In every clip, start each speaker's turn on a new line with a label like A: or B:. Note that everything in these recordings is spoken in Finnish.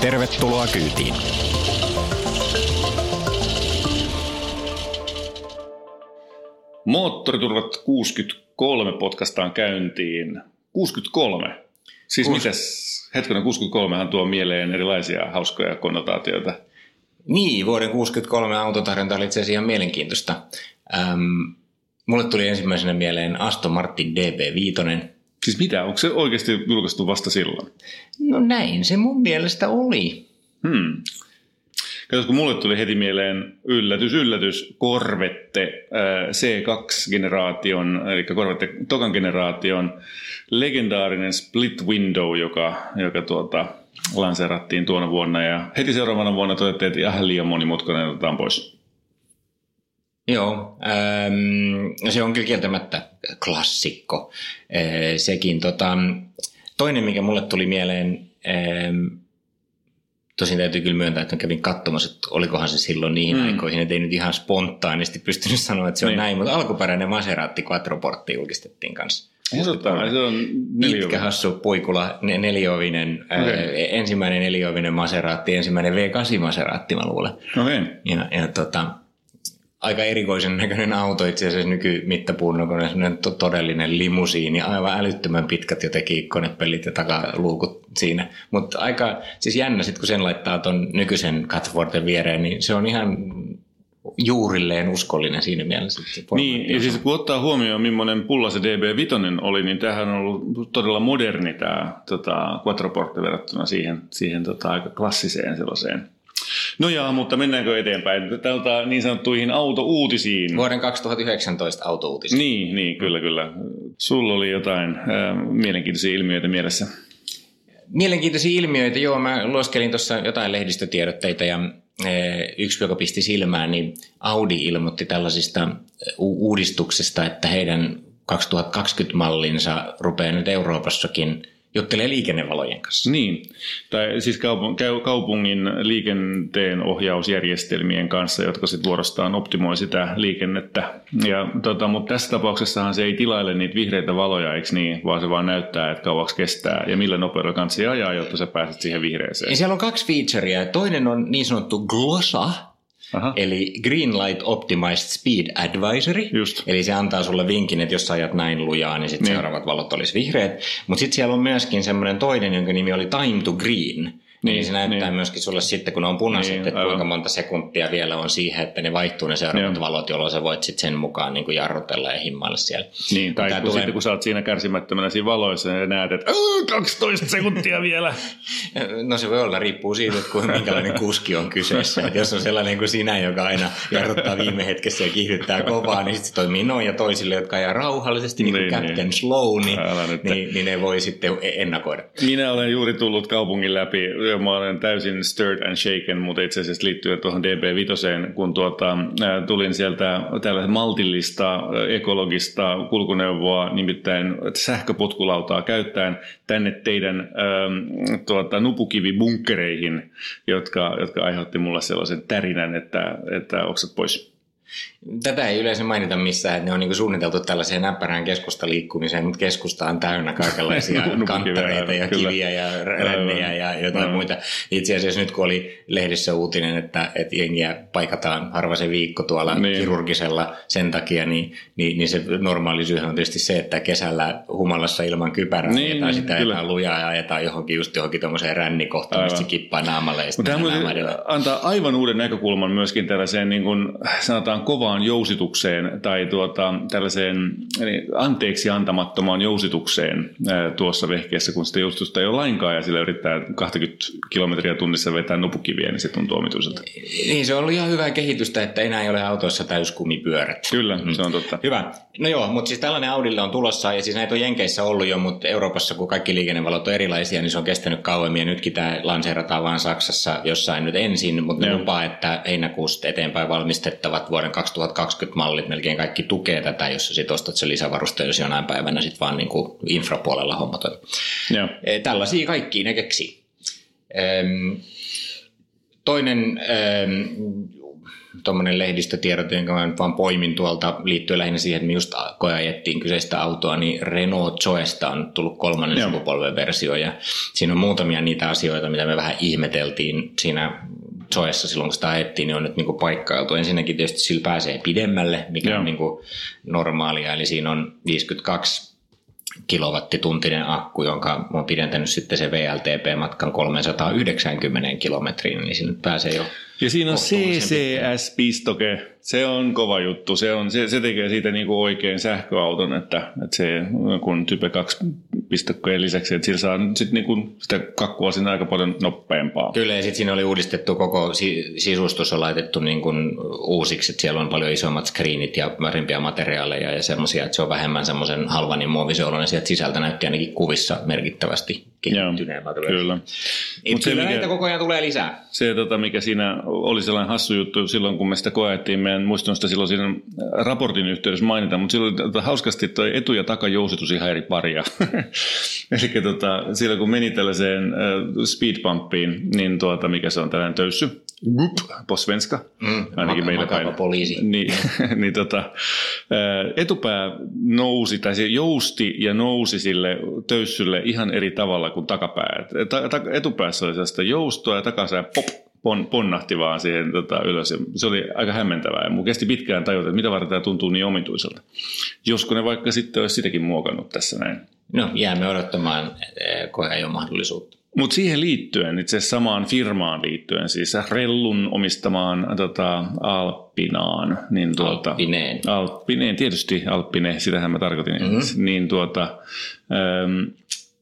A: Tervetuloa kyytiin.
B: Moottoriturvat 63 podcastaan käyntiin. 63. Siis Kuus... mitäs, hetkinen 63 tuo mieleen erilaisia hauskoja konnotaatioita.
A: Niin, vuoden 63 autotarjonta oli itse asiassa ihan mielenkiintoista. Ähm, mulle tuli ensimmäisenä mieleen Aston Martin DB5.
B: Siis mitä? Onko se oikeasti julkaistu vasta silloin?
A: No näin se mun mielestä oli.
B: Hmm. Katsotko, mulle tuli heti mieleen yllätys, yllätys, Corvette C2-generaation, eli Corvette tokan generaation legendaarinen split window, joka, joka tuota, lanseerattiin tuona vuonna. Ja heti seuraavana vuonna todettiin, että ihan liian monimutkainen otetaan pois.
A: Joo, ähm, se on kyllä kieltämättä klassikko. Äh, sekin tota, toinen, mikä mulle tuli mieleen, Tosin täytyy kyllä myöntää, että kävin katsomassa, että olikohan se silloin niihin mm. aikoihin, että ei nyt ihan spontaanisti pystynyt sanoa, että se on niin. näin, mutta alkuperäinen Maserati Quattroportti julkistettiin kanssa.
B: Muistetaan, se on
A: Pitkä hassu puikula, neliovinen, okay. ää, ensimmäinen neliovinen Maserati, ensimmäinen V8 Maserati, mä luulen.
B: Okay.
A: Ja, ja tota, aika erikoisen näköinen auto itse asiassa nykymittapuun on to- todellinen limusiini, aivan älyttömän pitkät jotenkin ikkonepellit ja takaluukut siinä. Mutta aika siis jännä sitten kun sen laittaa ton nykyisen Catforten viereen, niin se on ihan juurilleen uskollinen siinä mielessä.
B: Niin, ja siis kun ottaa huomioon, millainen pulla se DB5 oli, niin tämähän on ollut todella moderni tämä tota, Quattroporte verrattuna siihen, siihen tota, aika klassiseen sellaiseen No jaa, mutta mennäänkö eteenpäin? Tältä niin sanottuihin autouutisiin.
A: Vuoden 2019 autouutisiin.
B: Niin, niin, kyllä, kyllä. Sulla oli jotain äh, mielenkiintoisia ilmiöitä mielessä.
A: Mielenkiintoisia ilmiöitä, joo. Mä lueskelin tuossa jotain lehdistötiedotteita ja yksi, joka pisti silmään, niin Audi ilmoitti tällaisista uudistuksesta, että heidän 2020-mallinsa rupeaa nyt Euroopassakin – juttelee liikennevalojen kanssa.
B: Niin, tai siis kaupungin liikenteen ohjausjärjestelmien kanssa, jotka sitten vuorostaan optimoi sitä liikennettä. Ja, tota, mutta tässä tapauksessahan se ei tilaile niitä vihreitä valoja, eikö niin, vaan se vaan näyttää, että kauaksi kestää ja millä nopeudella kanssa ajaa, jotta sä pääset siihen vihreeseen.
A: Ja siellä on kaksi featurea. Toinen on niin sanottu glossa, Aha. Eli Green Light Optimized Speed Advisory.
B: Just.
A: Eli se antaa sulle vinkin, että jos sä ajat näin lujaa, niin sitten niin. seuraavat valot olisi vihreät. Mutta sitten siellä on myöskin semmoinen toinen, jonka nimi oli Time to Green. Niin, niin se näyttää niin. myöskin sulle sitten, kun ne on punaiset, niin, että aivan. kuinka monta sekuntia vielä on siihen, että ne vaihtuu ne seuraavat niin. valot, jolloin sä voit sitten sen mukaan niin kuin jarrutella ja himmailla siellä.
B: Niin, tai kun tulee... sitten kun sä oot siinä kärsimättömänä siinä valoissa ja näet, että 12 sekuntia vielä.
A: no se voi olla, riippuu siitä, että kuin minkälainen kuski on kyseessä. että jos on sellainen kuin sinä, joka aina jarruttaa viime hetkessä ja kiihdyttää kovaa, niin sitten se toimii noin ja toisille, jotka ajaa rauhallisesti, niin kuin niin, Captain niin. Slow, niin, niin, niin ne voi sitten ennakoida.
B: Minä olen juuri tullut kaupungin läpi mä olen täysin stirred and shaken, mutta itse asiassa liittyen tuohon DB5, kun tuota, tulin sieltä tällaista maltillista ekologista kulkuneuvoa, nimittäin sähköpotkulautaa käyttäen tänne teidän ähm, tuota, nupukivibunkkereihin, jotka, jotka aiheutti mulle sellaisen tärinän, että, että oksat pois.
A: Tätä ei yleensä mainita missään, että ne on niinku suunniteltu tällaiseen näppärään keskustaliikkumiseen, mutta keskusta on täynnä kaikenlaisia kanttareita ja kyllä. kiviä ja rännejä ja jotain no. muita. Itse asiassa nyt kun oli lehdissä uutinen, että, että jengiä paikataan harva se viikko tuolla niin. kirurgisella sen takia, niin, niin, niin se normaali syy on tietysti se, että kesällä humalassa ilman kypärää niin, ajetaan niin, sitä ajetaan lujaa ja ajetaan johonkin just johonkin tuommoiseen rännikohtaan, mistä se kippaa naamalle.
B: Tämä antaa aivan uuden näkökulman myöskin tällaiseen niin kuin, sanotaan kovaan jousitukseen tai tuota, tällaiseen eli anteeksi antamattomaan jousitukseen ää, tuossa vehkeessä, kun sitä jousitusta ei ole lainkaan ja sillä yrittää 20 kilometriä tunnissa vetää nupukiviä, niin se tuntuu omituiselta.
A: Niin, se on ollut ihan hyvää kehitystä, että enää ei ole autoissa täyskumipyörät.
B: Kyllä, mm. se on totta.
A: Hyvä. No joo, mutta siis tällainen Audille on tulossa, ja siis näitä on Jenkeissä ollut jo, mutta Euroopassa, kun kaikki liikennevalot on erilaisia, niin se on kestänyt kauemmin, ja nytkin tämä lanseerataan vain Saksassa jossain nyt ensin, mutta ne lupaa, että heinäkuusta eteenpäin valmistettavat vuoden 2020 mallit melkein kaikki tukee tätä, jos sä sit ostat se lisävaruste, jos jonain päivänä sitten vaan niin kuin infrapuolella homma toimii.
B: Joo.
A: E, Tällaisia kaikki ne keksii. Toinen tuommoinen lehdistötiedote, jonka mä nyt vaan poimin tuolta liittyen lähinnä siihen, että me just koeajettiin kyseistä autoa, niin Renault Zoesta on tullut kolmannen
B: Joo.
A: sukupolven versio ja siinä on muutamia niitä asioita, mitä me vähän ihmeteltiin siinä Zoessa silloin, kun sitä ajettiin, niin on nyt niin kuin paikkailtu. Ensinnäkin tietysti sillä pääsee pidemmälle, mikä
B: Joo.
A: on niin kuin normaalia, eli siinä on 52 kilowattituntinen akku, jonka mä oon pidentänyt sitten se VLTP-matkan 390 kilometriin, niin sinne pääsee jo
B: Ja siinä on CCS-pistoke. Se on kova juttu. Se, on, se, se tekee siitä niinku oikein sähköauton, että, että se kun Type 2 pistokkeen lisäksi, että sillä saa sit niinku sitä kakkua sinne aika paljon nopeampaa.
A: Kyllä, ja sitten siinä oli uudistettu koko si- sisustus on laitettu niin kuin uusiksi, että siellä on paljon isommat screenit ja värimpiä materiaaleja ja semmoisia, että se on vähemmän semmoisen halvan ja muoviseoloinen. Sieltä sisältä näytti ainakin kuvissa merkittävästi kehittyneemmältä.
B: Kyllä. Mut
A: kyllä näitä koko ajan tulee lisää.
B: Se, tota, mikä siinä oli sellainen hassu juttu silloin, kun me sitä koettiin, mä en muistanut sitä silloin siinä raportin yhteydessä mainita, mutta silloin tota, hauskasti toi etu- ja takajousitus ihan eri paria. Eli tota, silloin kun meni tällaiseen äh, speed bumpiin, niin tuota, mikä se on tällainen töyssy, På svenska,
A: Mm,
B: ainakin meillä päin.
A: poliisi.
B: Niin, niin tota, ää, etupää nousi, tai se jousti ja nousi sille töyssylle ihan eri tavalla kuin takapää. Et Ta, ta, etupäässä oli sellaista joustoa ja takaisin pop, pon, ponnahti vaan siihen tota, ylös. Ja se oli aika hämmentävää ja mun kesti pitkään tajuta, että mitä varten tämä tuntuu niin omituiselta. Josko ne vaikka sitten olisi sitäkin muokannut tässä näin.
A: No, jäämme odottamaan eh, koeajon mahdollisuutta.
B: Mutta siihen liittyen, itse samaan firmaan liittyen, siis Rellun omistamaan tota, Alppinaan. Niin tuota,
A: Alppineen.
B: Alppineen, tietysti Alppine, sitähän mä tarkoitin. Mm-hmm. Niin, tuota, ähm,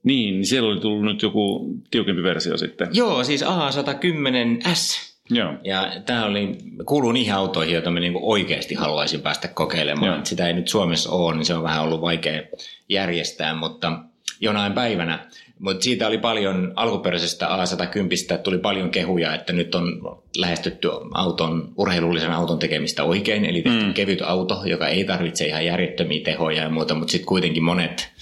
B: niin, siellä oli tullut nyt joku tiukempi versio sitten.
A: Joo, siis A110S.
B: Joo.
A: Ja tämä oli, kuuluu niihin autoihin, joita mä niinku oikeasti haluaisin päästä kokeilemaan.
B: Joo.
A: Sitä ei nyt Suomessa ole, niin se on vähän ollut vaikea järjestää, mutta jonain päivänä. Mutta siitä oli paljon alkuperäisestä A110 tuli paljon kehuja, että nyt on lähestytty auton, urheilullisen auton tekemistä oikein, eli tehty mm. kevyt auto, joka ei tarvitse ihan järjettömiä tehoja ja muuta, mutta sitten kuitenkin monet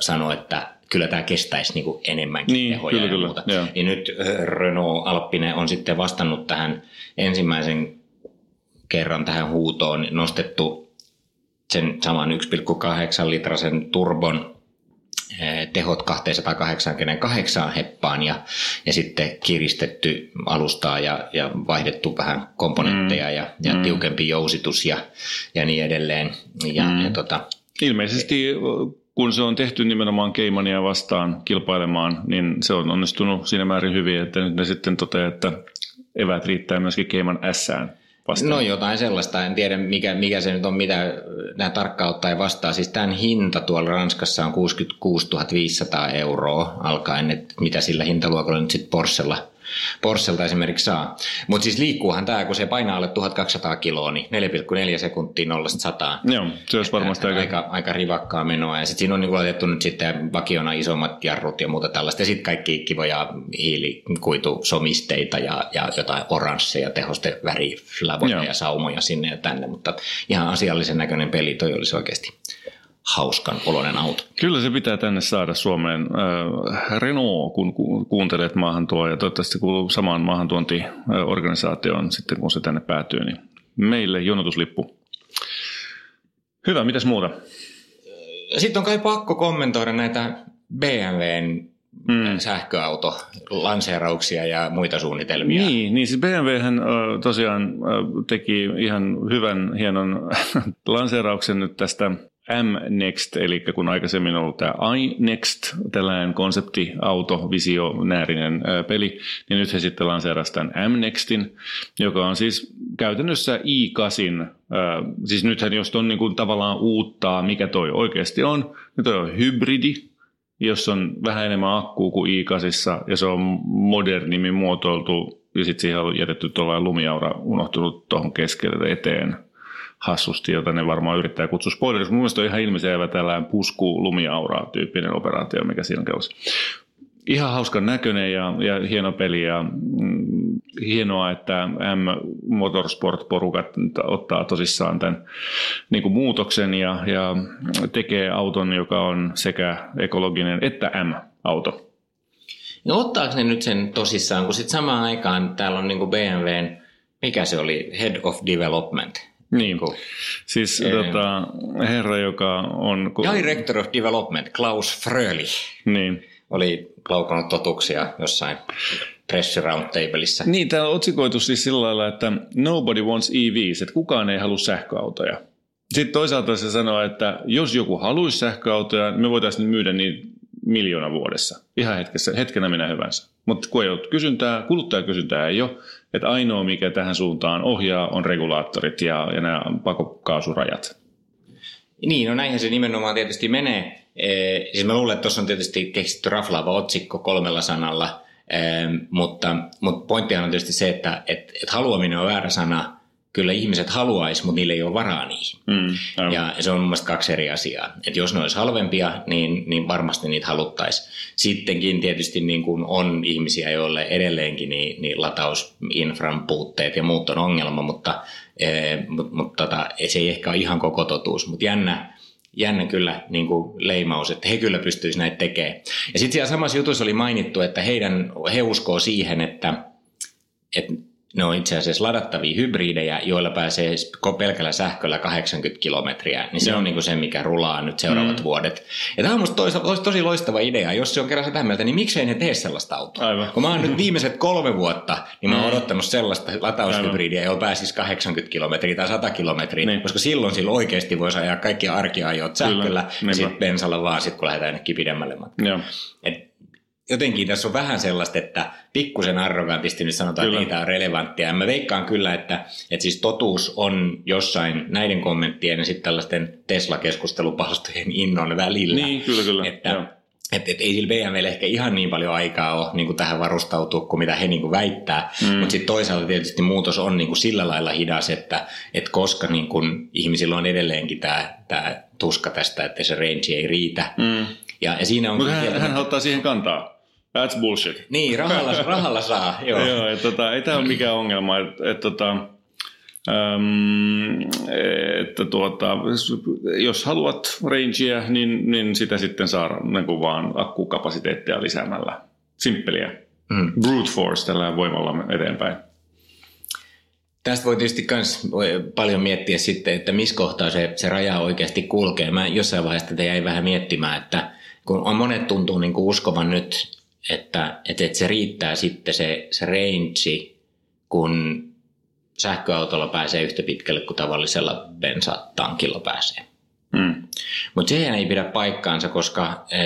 A: sanoo, että kyllä tämä kestäisi niinku enemmänkin
B: Niin,
A: tehoja
B: kyllä,
A: ja
B: kyllä,
A: muuta.
B: joo.
A: Ja nyt äh, Renault Alppine on sitten vastannut tähän ensimmäisen kerran tähän huutoon nostettu sen saman 1,8 litrasen turbon tehot 288 heppaan ja, ja sitten kiristetty alustaa ja, ja vaihdettu vähän komponentteja ja, ja tiukempi jousitus ja, ja niin edelleen. Ja, ja tota,
B: Ilmeisesti kun se on tehty nimenomaan Keimania vastaan kilpailemaan, niin se on onnistunut siinä määrin hyvin, että nyt ne sitten toteaa, että eväät riittää myöskin Keiman Sään vastaan.
A: No jotain sellaista, en tiedä mikä, mikä se nyt on, mitä nämä tarkkaan ottaen vastaa. Siis tämän hinta tuolla Ranskassa on 66 500 euroa alkaen, että mitä sillä hintaluokalla nyt sitten Porschella, Porschelta esimerkiksi saa. Mutta siis liikkuuhan tämä, kun se painaa alle 1200 kiloa, niin 4,4 sekuntia 0 100.
B: Joo, se olisi varmasti aika...
A: aika, aika rivakkaa menoa. Ja sitten siinä on niin laitettu nyt sitten vakiona isommat jarrut ja muuta tällaista. Ja sitten kaikki kivoja hiilikuitusomisteita ja, ja jotain oransseja, tehosteväriflavoja
B: Joo.
A: ja saumoja sinne ja tänne. Mutta ihan asiallisen näköinen peli, toi olisi oikeasti hauskan oloinen auto.
B: Kyllä se pitää tänne saada Suomeen. Äh, Renault, kun ku- kuuntelet maahantuoa ja toivottavasti kuuluu samaan maahantuontiorganisaatioon sitten, kun se tänne päätyy, niin meille jonotuslippu. Hyvä, mitäs muuta?
A: Sitten on kai pakko kommentoida näitä BMWn mm. sähköauto-lanseerauksia ja muita suunnitelmia.
B: Niin, niin siis BMW hän tosiaan teki ihan hyvän, hienon lanseerauksen nyt tästä M-Next, eli kun aikaisemmin on ollut tämä iNext, tällainen konsepti, auto, visio, näärinen peli, niin nyt he sitten lanseerasivat tämän M-Nextin, joka on siis käytännössä i8, siis nythän jos on niin tavallaan uuttaa, mikä toi oikeasti on, niin toi on hybridi, jos on vähän enemmän akkuu kuin i8, ja se on modernimmin muotoiltu, ja sitten siihen on jätetty tuollainen lumiaura unohtunut tuohon keskelle eteen hassusti, jota ne varmaan yrittää kutsua spoileriksi. Mun mielestä on ihan ilmiselvä tällainen pusku lumiauraa tyyppinen operaatio, mikä siinä käydessä. Ihan hauskan näköinen ja, ja hieno peli ja mm, hienoa, että M Motorsport-porukat ottaa tosissaan tämän niin kuin muutoksen ja, ja tekee auton, joka on sekä ekologinen että M-auto.
A: No ottaako ne nyt sen tosissaan, kun sitten samaan aikaan täällä on niin kuin BMWn, mikä se oli, Head of Development –
B: niin, kuin, siis ee, tota, herra, joka on...
A: Director of Development, Klaus Fröli,
B: niin.
A: oli laukannut totuksia jossain press roundtableissa.
B: Niin, tämä on otsikoitu siis sillä lailla, että nobody wants EVs, että kukaan ei halua sähköautoja. Sitten toisaalta se sanoo, että jos joku haluaisi sähköautoja, me voitaisiin myydä niin miljoona vuodessa. Ihan hetkessä, hetkenä minä hyvänsä. Mutta kun ei ole kysyntää, kuluttajakysyntää ei ole, että ainoa mikä tähän suuntaan ohjaa on regulaattorit ja, ja nämä pakokaasurajat.
A: Niin, no näinhän se nimenomaan tietysti menee. E, siis mä luulen, että tuossa on tietysti keksitty raflaava otsikko kolmella sanalla, e, mutta, mutta pointtihan on tietysti se, että et, et haluaminen on väärä sana, kyllä ihmiset haluaisi, mutta niillä ei ole varaa niihin. Mm, ja se on mun mielestä kaksi eri asiaa. Että jos ne olisi halvempia, niin, niin varmasti niitä haluttaisiin. Sittenkin tietysti niin kuin on ihmisiä, joille edelleenkin niin, niin latausinfran puutteet ja muut on ongelma, mutta, e, mutta, mutta tota, se ei ehkä ole ihan koko totuus. Mutta jännä, jännä kyllä niin kuin leimaus, että he kyllä pystyisivät näitä tekemään. Ja sitten siellä samassa jutussa oli mainittu, että heidän, he uskoo siihen, että, että ne on itse asiassa ladattavia hybridejä, joilla pääsee pelkällä sähköllä 80 kilometriä, niin se Joo. on niin kuin se, mikä rulaa nyt seuraavat mm. vuodet. Ja tämä on minusta tosi, tosi loistava idea. Jos se on kerran sitä mieltä, niin miksei ne tee sellaista autoa? Aivan. Kun mä oon nyt viimeiset kolme vuotta, niin mä oon mm. odottanut sellaista lataushybridiä, jolla pääsisi 80 kilometriä tai 100 kilometriä, niin. koska silloin sillä oikeasti voisi ajaa kaikki arkiajot sähköllä Kyllä. ja sitten bensalla vaan, sit kun lähdetään ainakin pidemmälle matkalle jotenkin tässä on vähän sellaista, että pikkusen arrogantisti nyt sanotaan, kyllä. että niitä on relevanttia. Ja mä veikkaan kyllä, että, että siis totuus on jossain näiden kommenttien ja sitten tällaisten Tesla-keskustelupalstojen innon välillä.
B: Niin, kyllä, kyllä.
A: Että, että, että ei sillä BMWllä ehkä ihan niin paljon aikaa ole niin kuin tähän varustautua kuin mitä he niin kuin väittää, mm. mutta sitten toisaalta tietysti muutos on niin kuin sillä lailla hidas, että, että koska niin kuin ihmisillä on edelleenkin tämä, tämä tuska tästä, että se range ei riitä. Mm.
B: Ja, ja siinä on mutta hän, hän ottaa siihen kantaa. That's bullshit.
A: Niin, rahalla, rahalla saa, joo.
B: joo, että tota, ei tämä ole mikään ongelma, että et, tota, Um, että tuota, jos haluat rangea, niin, niin sitä sitten saa niin kuin vaan akkukapasiteettia lisäämällä. Simppeliä. Mm. Brute force tällä voimalla eteenpäin.
A: Tästä voi tietysti myös paljon miettiä sitten, että missä kohtaa se, se raja oikeasti kulkee. Mä jossain vaiheessa tätä jäin vähän miettimään, että kun on monet tuntuu niin kuin uskovan nyt että, että, että se riittää sitten se, se range, kun sähköautolla pääsee yhtä pitkälle kuin tavallisella bensatankilla pääsee. Mm. Mutta sehän ei pidä paikkaansa, koska e,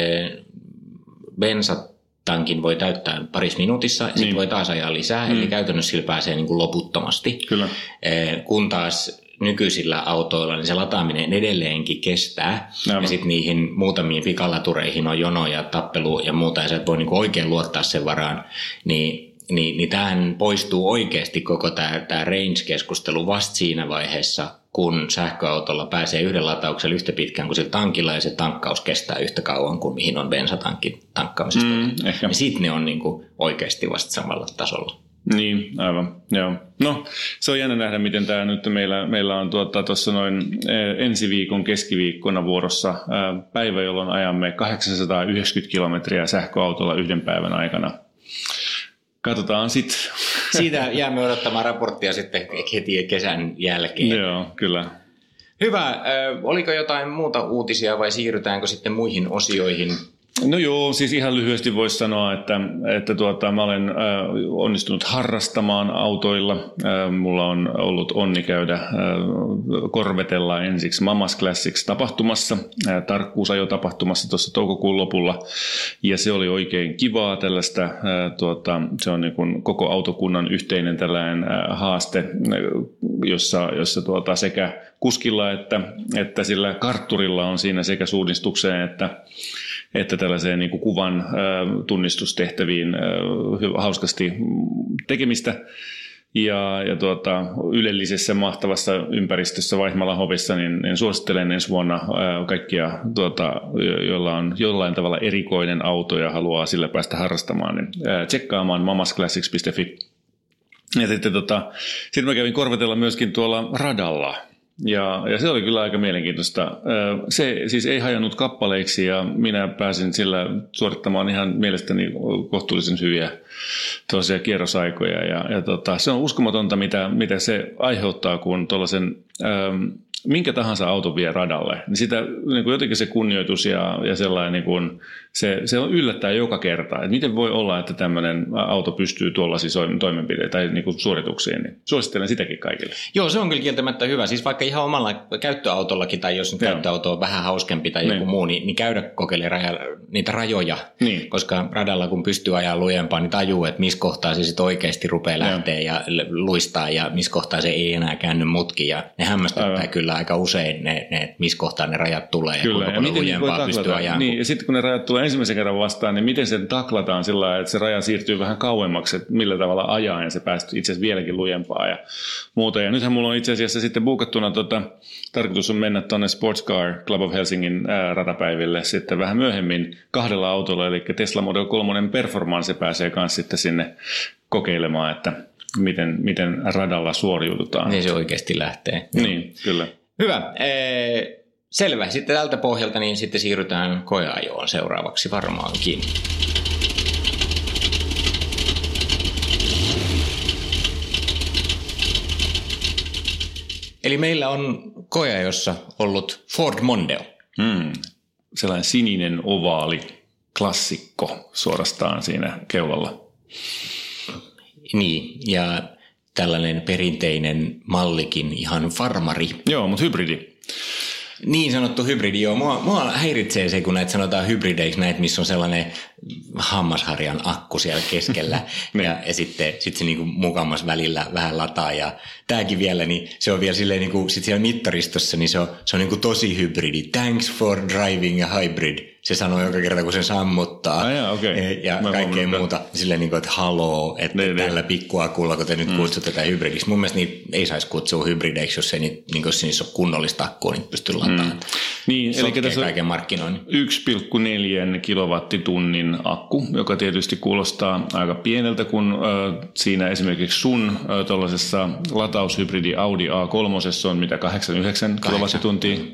A: bensatankin voi täyttää paris minuutissa ja niin. sitten voi taas ajaa lisää, mm. eli käytännössä sillä pääsee niin kuin loputtomasti.
B: Kyllä.
A: E, kun taas nykyisillä autoilla, niin se lataaminen edelleenkin kestää. Aivan. Ja sitten niihin muutamiin pikalatureihin on jono ja tappelu ja muuta, ja sä et voi niinku oikein luottaa sen varaan. Niin, niin, niin tähän poistuu oikeasti koko tämä, range-keskustelu vasta siinä vaiheessa, kun sähköautolla pääsee yhden latauksella yhtä pitkään kuin sillä tankilla ja se tankkaus kestää yhtä kauan kuin mihin on bensatankin tankkaamisesta. Mm, ja sitten ne on niinku oikeasti vasta samalla tasolla.
B: Niin, aivan. Joo. No, se on jännä nähdä, miten tämä nyt meillä, meillä on tuota, tuossa noin eh, ensi viikon keskiviikkona vuorossa ää, päivä, jolloin ajamme 890 kilometriä sähköautolla yhden päivän aikana. Katsotaan sitten.
A: Siitä jäämme odottamaan raporttia sitten heti kesän jälkeen.
B: Joo, kyllä.
A: Hyvä. Oliko jotain muuta uutisia vai siirrytäänkö sitten muihin osioihin?
B: No joo, siis ihan lyhyesti voisi sanoa, että, että tuota, mä olen äh, onnistunut harrastamaan autoilla. Äh, mulla on ollut onni käydä äh, korvetella ensiksi Mamas Classics tapahtumassa, äh, tarkkuusajo-tapahtumassa tuossa toukokuun lopulla. Ja se oli oikein kivaa tällaista, äh, tuota, se on niin kuin koko autokunnan yhteinen tällainen äh, haaste, jossa, jossa tuota, sekä kuskilla että, että sillä kartturilla on siinä sekä suunnistukseen että että tällaiseen niin kuin kuvan tunnistustehtäviin hauskasti tekemistä. Ja, ja tuota, ylellisessä mahtavassa ympäristössä Vaihmala Hovissa, niin, niin suosittelen ensi vuonna ää, kaikkia, tuota, joilla on jollain tavalla erikoinen auto ja haluaa sillä päästä harrastamaan, niin ää, tsekkaamaan mamasclassics.fi. Ja sitten tota, sit mä kävin korvatella myöskin tuolla radalla ja, ja se oli kyllä aika mielenkiintoista. Se siis ei hajannut kappaleiksi ja minä pääsin sillä suorittamaan ihan mielestäni kohtuullisen hyviä tosiaan kierrosaikoja. Ja, ja tota, se on uskomatonta, mitä, mitä se aiheuttaa, kun tuollaisen minkä tahansa auto vie radalle, niin sitä niin kuin jotenkin se kunnioitus ja, ja sellainen, niin kuin, se, se on yllättää joka kerta, että miten voi olla, että tämmöinen auto pystyy tuollaisiin toimenpiteisiin tai niin kuin suorituksiin, niin suosittelen sitäkin kaikille.
A: Joo, se on kyllä kieltämättä hyvä. Siis vaikka ihan omalla käyttöautollakin, tai jos nyt käyttöauto on vähän hauskempi tai niin. joku muu, niin, niin käydä kokeilemaan niitä rajoja, niin. koska radalla kun pystyy ajaa lujempaa, niin tajuu, että missä kohtaa se sitten oikeasti rupeaa lähteä ja luistaa ja missä kohtaa se ei enää käänny mutki ja ne hämmästyttää Aivan. kyllä aika usein ne, ne missä kohtaa ne rajat tulee
B: kyllä. ja, ja miten lujempaa pystyy ajamaan. Niin, ja sitten kun ne rajat tulee ensimmäisen kerran vastaan, niin miten se taklataan sillä lailla, että se raja siirtyy vähän kauemmaksi, että millä tavalla ajaa ja se päästyy itse asiassa vieläkin lujempaa ja muuta. Ja nythän mulla on itse asiassa sitten buukattuna tota, tarkoitus on mennä tuonne Sports Car Club of Helsingin ää, ratapäiville sitten vähän myöhemmin kahdella autolla, eli Tesla Model 3 Performance pääsee kanssa sitten sinne kokeilemaan, että miten, miten radalla suoriudutaan.
A: Niin se oikeasti lähtee.
B: Niin, kyllä.
A: Hyvä. Ee, selvä. Sitten tältä pohjalta niin sitten siirrytään koeajoon seuraavaksi varmaankin. Eli meillä on koeajossa ollut Ford Mondeo.
B: Hmm. Sellainen sininen ovaali klassikko suorastaan siinä keulalla.
A: Niin, ja tällainen perinteinen mallikin, ihan farmari.
B: Joo, mutta hybridi.
A: Niin sanottu hybridi, joo. Mua, mua häiritsee se, kun näitä sanotaan hybrideiksi, näitä, missä on sellainen hammasharjan akku siellä keskellä. Niin. ja, ja sitten sit se niinku mukamas välillä vähän lataa. Ja tämäkin vielä, niin se on vielä silleen, niinku, sit siellä mittaristossa, niin se on, se on niinku tosi hybridi. Thanks for driving a hybrid se sanoo joka kerta, kun se sammuttaa
B: ah, jaa, okay.
A: ja Mä kaikkea muuta. Silleen, niin kuin, että haloo, että ne, tällä pikkuakulla, kun te nyt mm. kutsutte tätä hybridiksi. Mun mielestä niitä ei saisi kutsua hybrideiksi, jos, ei niitä, niin jos niissä ole kunnollista akkua, niin pystyy lataamaan. Mm.
B: Niin, eli tässä
A: kaiken markkinoinnin.
B: 1,4 kilowattitunnin akku, joka tietysti kuulostaa aika pieneltä, kun äh, siinä esimerkiksi sun äh, tuollaisessa lataushybridi Audi A3 on mitä 89 kilowattituntia. Mm.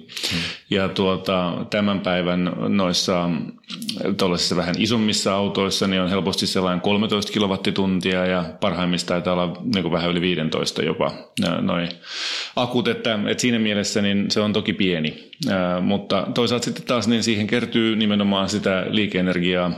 B: Ja tuota, tämän päivän noissa tuollaisissa vähän isommissa autoissa niin on helposti sellainen 13 kilowattituntia ja parhaimmista taitaa olla niin vähän yli 15 jopa noin akut, että, että siinä mielessä niin se on toki pieni, mutta toisaalta sitten taas niin siihen kertyy nimenomaan sitä liikeenergiaa,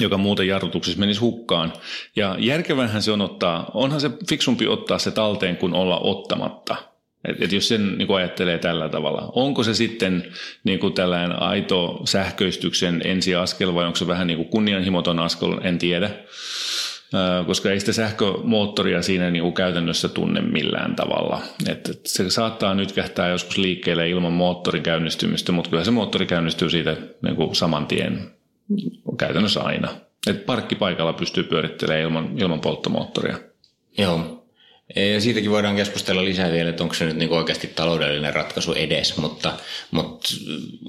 B: joka muuten jarrutuksessa menisi hukkaan. Ja järkevänhän se on ottaa, onhan se fiksumpi ottaa se talteen kuin olla ottamatta – et, et jos sen niin ajattelee tällä tavalla, onko se sitten niin kuin tällainen aito sähköistyksen ensiaskel vai onko se vähän niin kuin kunnianhimoton askel, en tiedä. koska ei sitä sähkömoottoria siinä niin kuin käytännössä tunne millään tavalla. Et, et se saattaa nyt kähtää joskus liikkeelle ilman moottorin käynnistymistä, mutta kyllä se moottori käynnistyy siitä niin kuin saman tien käytännössä aina. Et parkkipaikalla pystyy pyörittelemään ilman, ilman polttomoottoria.
A: Joo, ja siitäkin voidaan keskustella lisää vielä, että onko se nyt niin oikeasti taloudellinen ratkaisu edes, mutta, mutta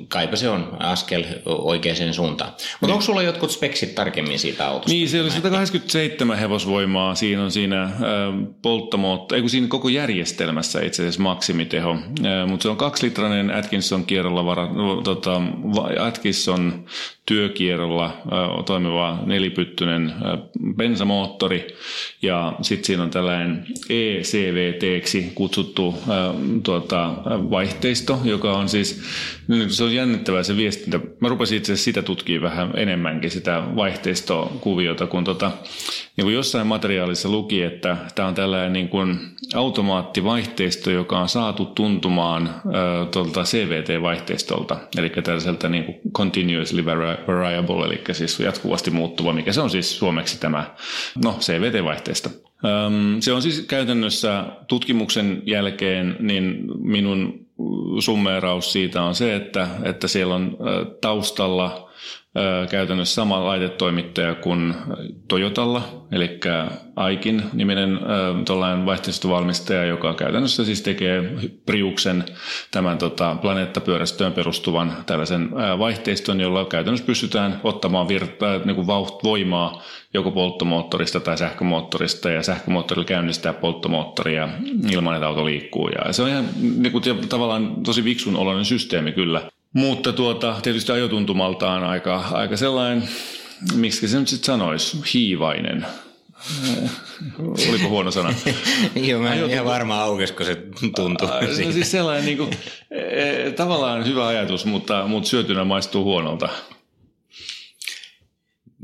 A: kaipa se on askel oikeaan suuntaan. Mutta niin. onko sulla jotkut speksit tarkemmin siitä autosta?
B: Niin, se oli 187 hevosvoimaa, siinä on siinä polttomoottori, ei kun siinä koko järjestelmässä itse asiassa maksimiteho, mutta se on kaksilitrainen Atkinson kierrolla vara, tota, Atkinson työkierrolla toimiva nelipyttyinen bensamoottori ja sitten siinä on tällainen ECVT kutsuttu ää, tuota, vaihteisto, joka on siis, se on jännittävää se viestintä. Mä rupesin itse asiassa sitä tutkimaan vähän enemmänkin, sitä vaihteistokuviota, kun tota, niin kuin jossain materiaalissa luki, että tämä on tällainen niin kuin automaattivaihteisto, joka on saatu tuntumaan äh, tuolta CVT-vaihteistolta, eli tällaiselta niin kuin continuously variable, eli siis jatkuvasti muuttuva, mikä se on siis suomeksi tämä no, CVT-vaihteisto. Se on siis käytännössä tutkimuksen jälkeen, niin minun summeeraus siitä on se, että, että siellä on taustalla – käytännössä sama laitetoimittaja kuin Toyotalla, eli Aikin niminen tuollainen vaihteistovalmistaja, joka käytännössä siis tekee Priuksen tämän tota, planeettapyörästöön perustuvan tällaisen vaihteiston, jolla käytännössä pystytään ottamaan virta, niin kuin voimaa joko polttomoottorista tai sähkömoottorista ja sähkömoottorilla käynnistää polttomoottoria ilman, että auto liikkuu. Ja se on ihan niin kuin, tavallaan tosi viksun oloinen systeemi kyllä. Mutta tuota, tietysti ajotuntumaltaan aika, aika sellainen, miksi se nyt sitten sanoisi, hiivainen. Oliko huono sana?
A: Joo, mä en ihan varma aukesko se tuntuu.
B: No siis sellainen niin kuin, e, tavallaan hyvä ajatus, mutta, mutta syötynä maistuu huonolta.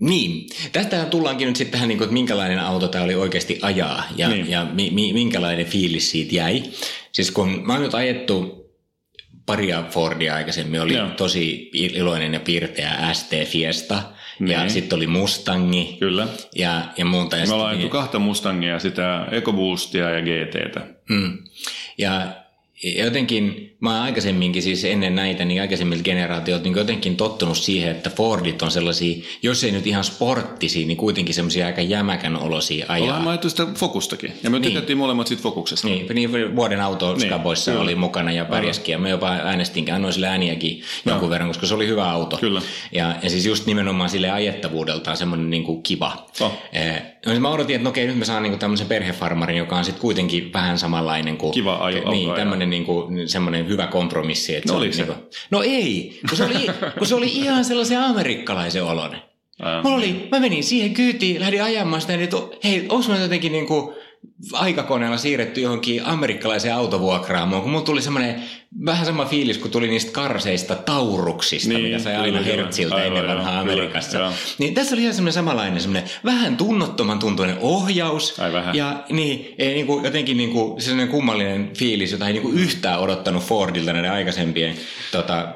A: Niin, tästä tullaankin nyt sitten tähän, niin kuin, että minkälainen auto tämä oli oikeasti ajaa ja, niin. ja mi, mi, minkälainen fiilis siitä jäi. Siis kun mä oon nyt ajettu paria Fordia aikaisemmin oli Joo. tosi iloinen ja piirteä ST Fiesta. Niin. Ja sitten oli Mustangi.
B: Kyllä.
A: Ja, ja muuta.
B: Me ollaan niin... kahta Mustangia, sitä EcoBoostia ja GTtä.
A: Mm. Ja jotenkin, mä oon aikaisemminkin siis ennen näitä, niin aikaisemmilta generaatiot niin jotenkin tottunut siihen, että Fordit on sellaisia, jos ei nyt ihan sporttisia, niin kuitenkin semmoisia aika jämäkän olosia ajaa.
B: Ollaan mainittu sitä Fokustakin, ja me niin. tykättiin molemmat siitä Fokuksesta.
A: Niin, niin vuoden auto niin, oli mukana ja pärjäskin, ja me jopa äänestinkin, annoin sille ääniäkin no. jonkun verran, koska se oli hyvä auto.
B: Kyllä.
A: Ja, ja siis just nimenomaan sille ajettavuudeltaan semmoinen niin kuin kiva.
B: Oh.
A: Eh, no, mä odotin, että no okei, nyt mä saan niin kuin tämmöisen perhefarmarin, joka on sitten kuitenkin vähän samanlainen kuin...
B: Kiva ajo,
A: Niin, tämmöinen niin kuin, semmoinen hyvä kompromissi.
B: Että no, se, se?
A: Niin kuin, no ei, kun se, oli, kun se oli ihan sellaisen amerikkalaisen oloinen. Mulla oli, mä menin siihen kyytiin, lähdin ajamaan sitä, että hei, onko mä jotenkin niin kuin aikakoneella siirretty johonkin amerikkalaiseen autovuokraamoon, kun mulla tuli semmoinen vähän sama fiilis, kun tuli niistä karseista tauruksista, niin, mitä sai aina Hertziltä ennen vanhaa Amerikassa. Kyllä, niin tässä oli ihan semmoinen samanlainen, semmoinen vähän tunnottoman tuntuinen ohjaus.
B: Ai vähän.
A: Ja niin, ei, niin kuin, jotenkin niin kuin, sellainen kummallinen fiilis, jota ei niin kuin yhtään odottanut Fordilta näiden aikaisempien tota,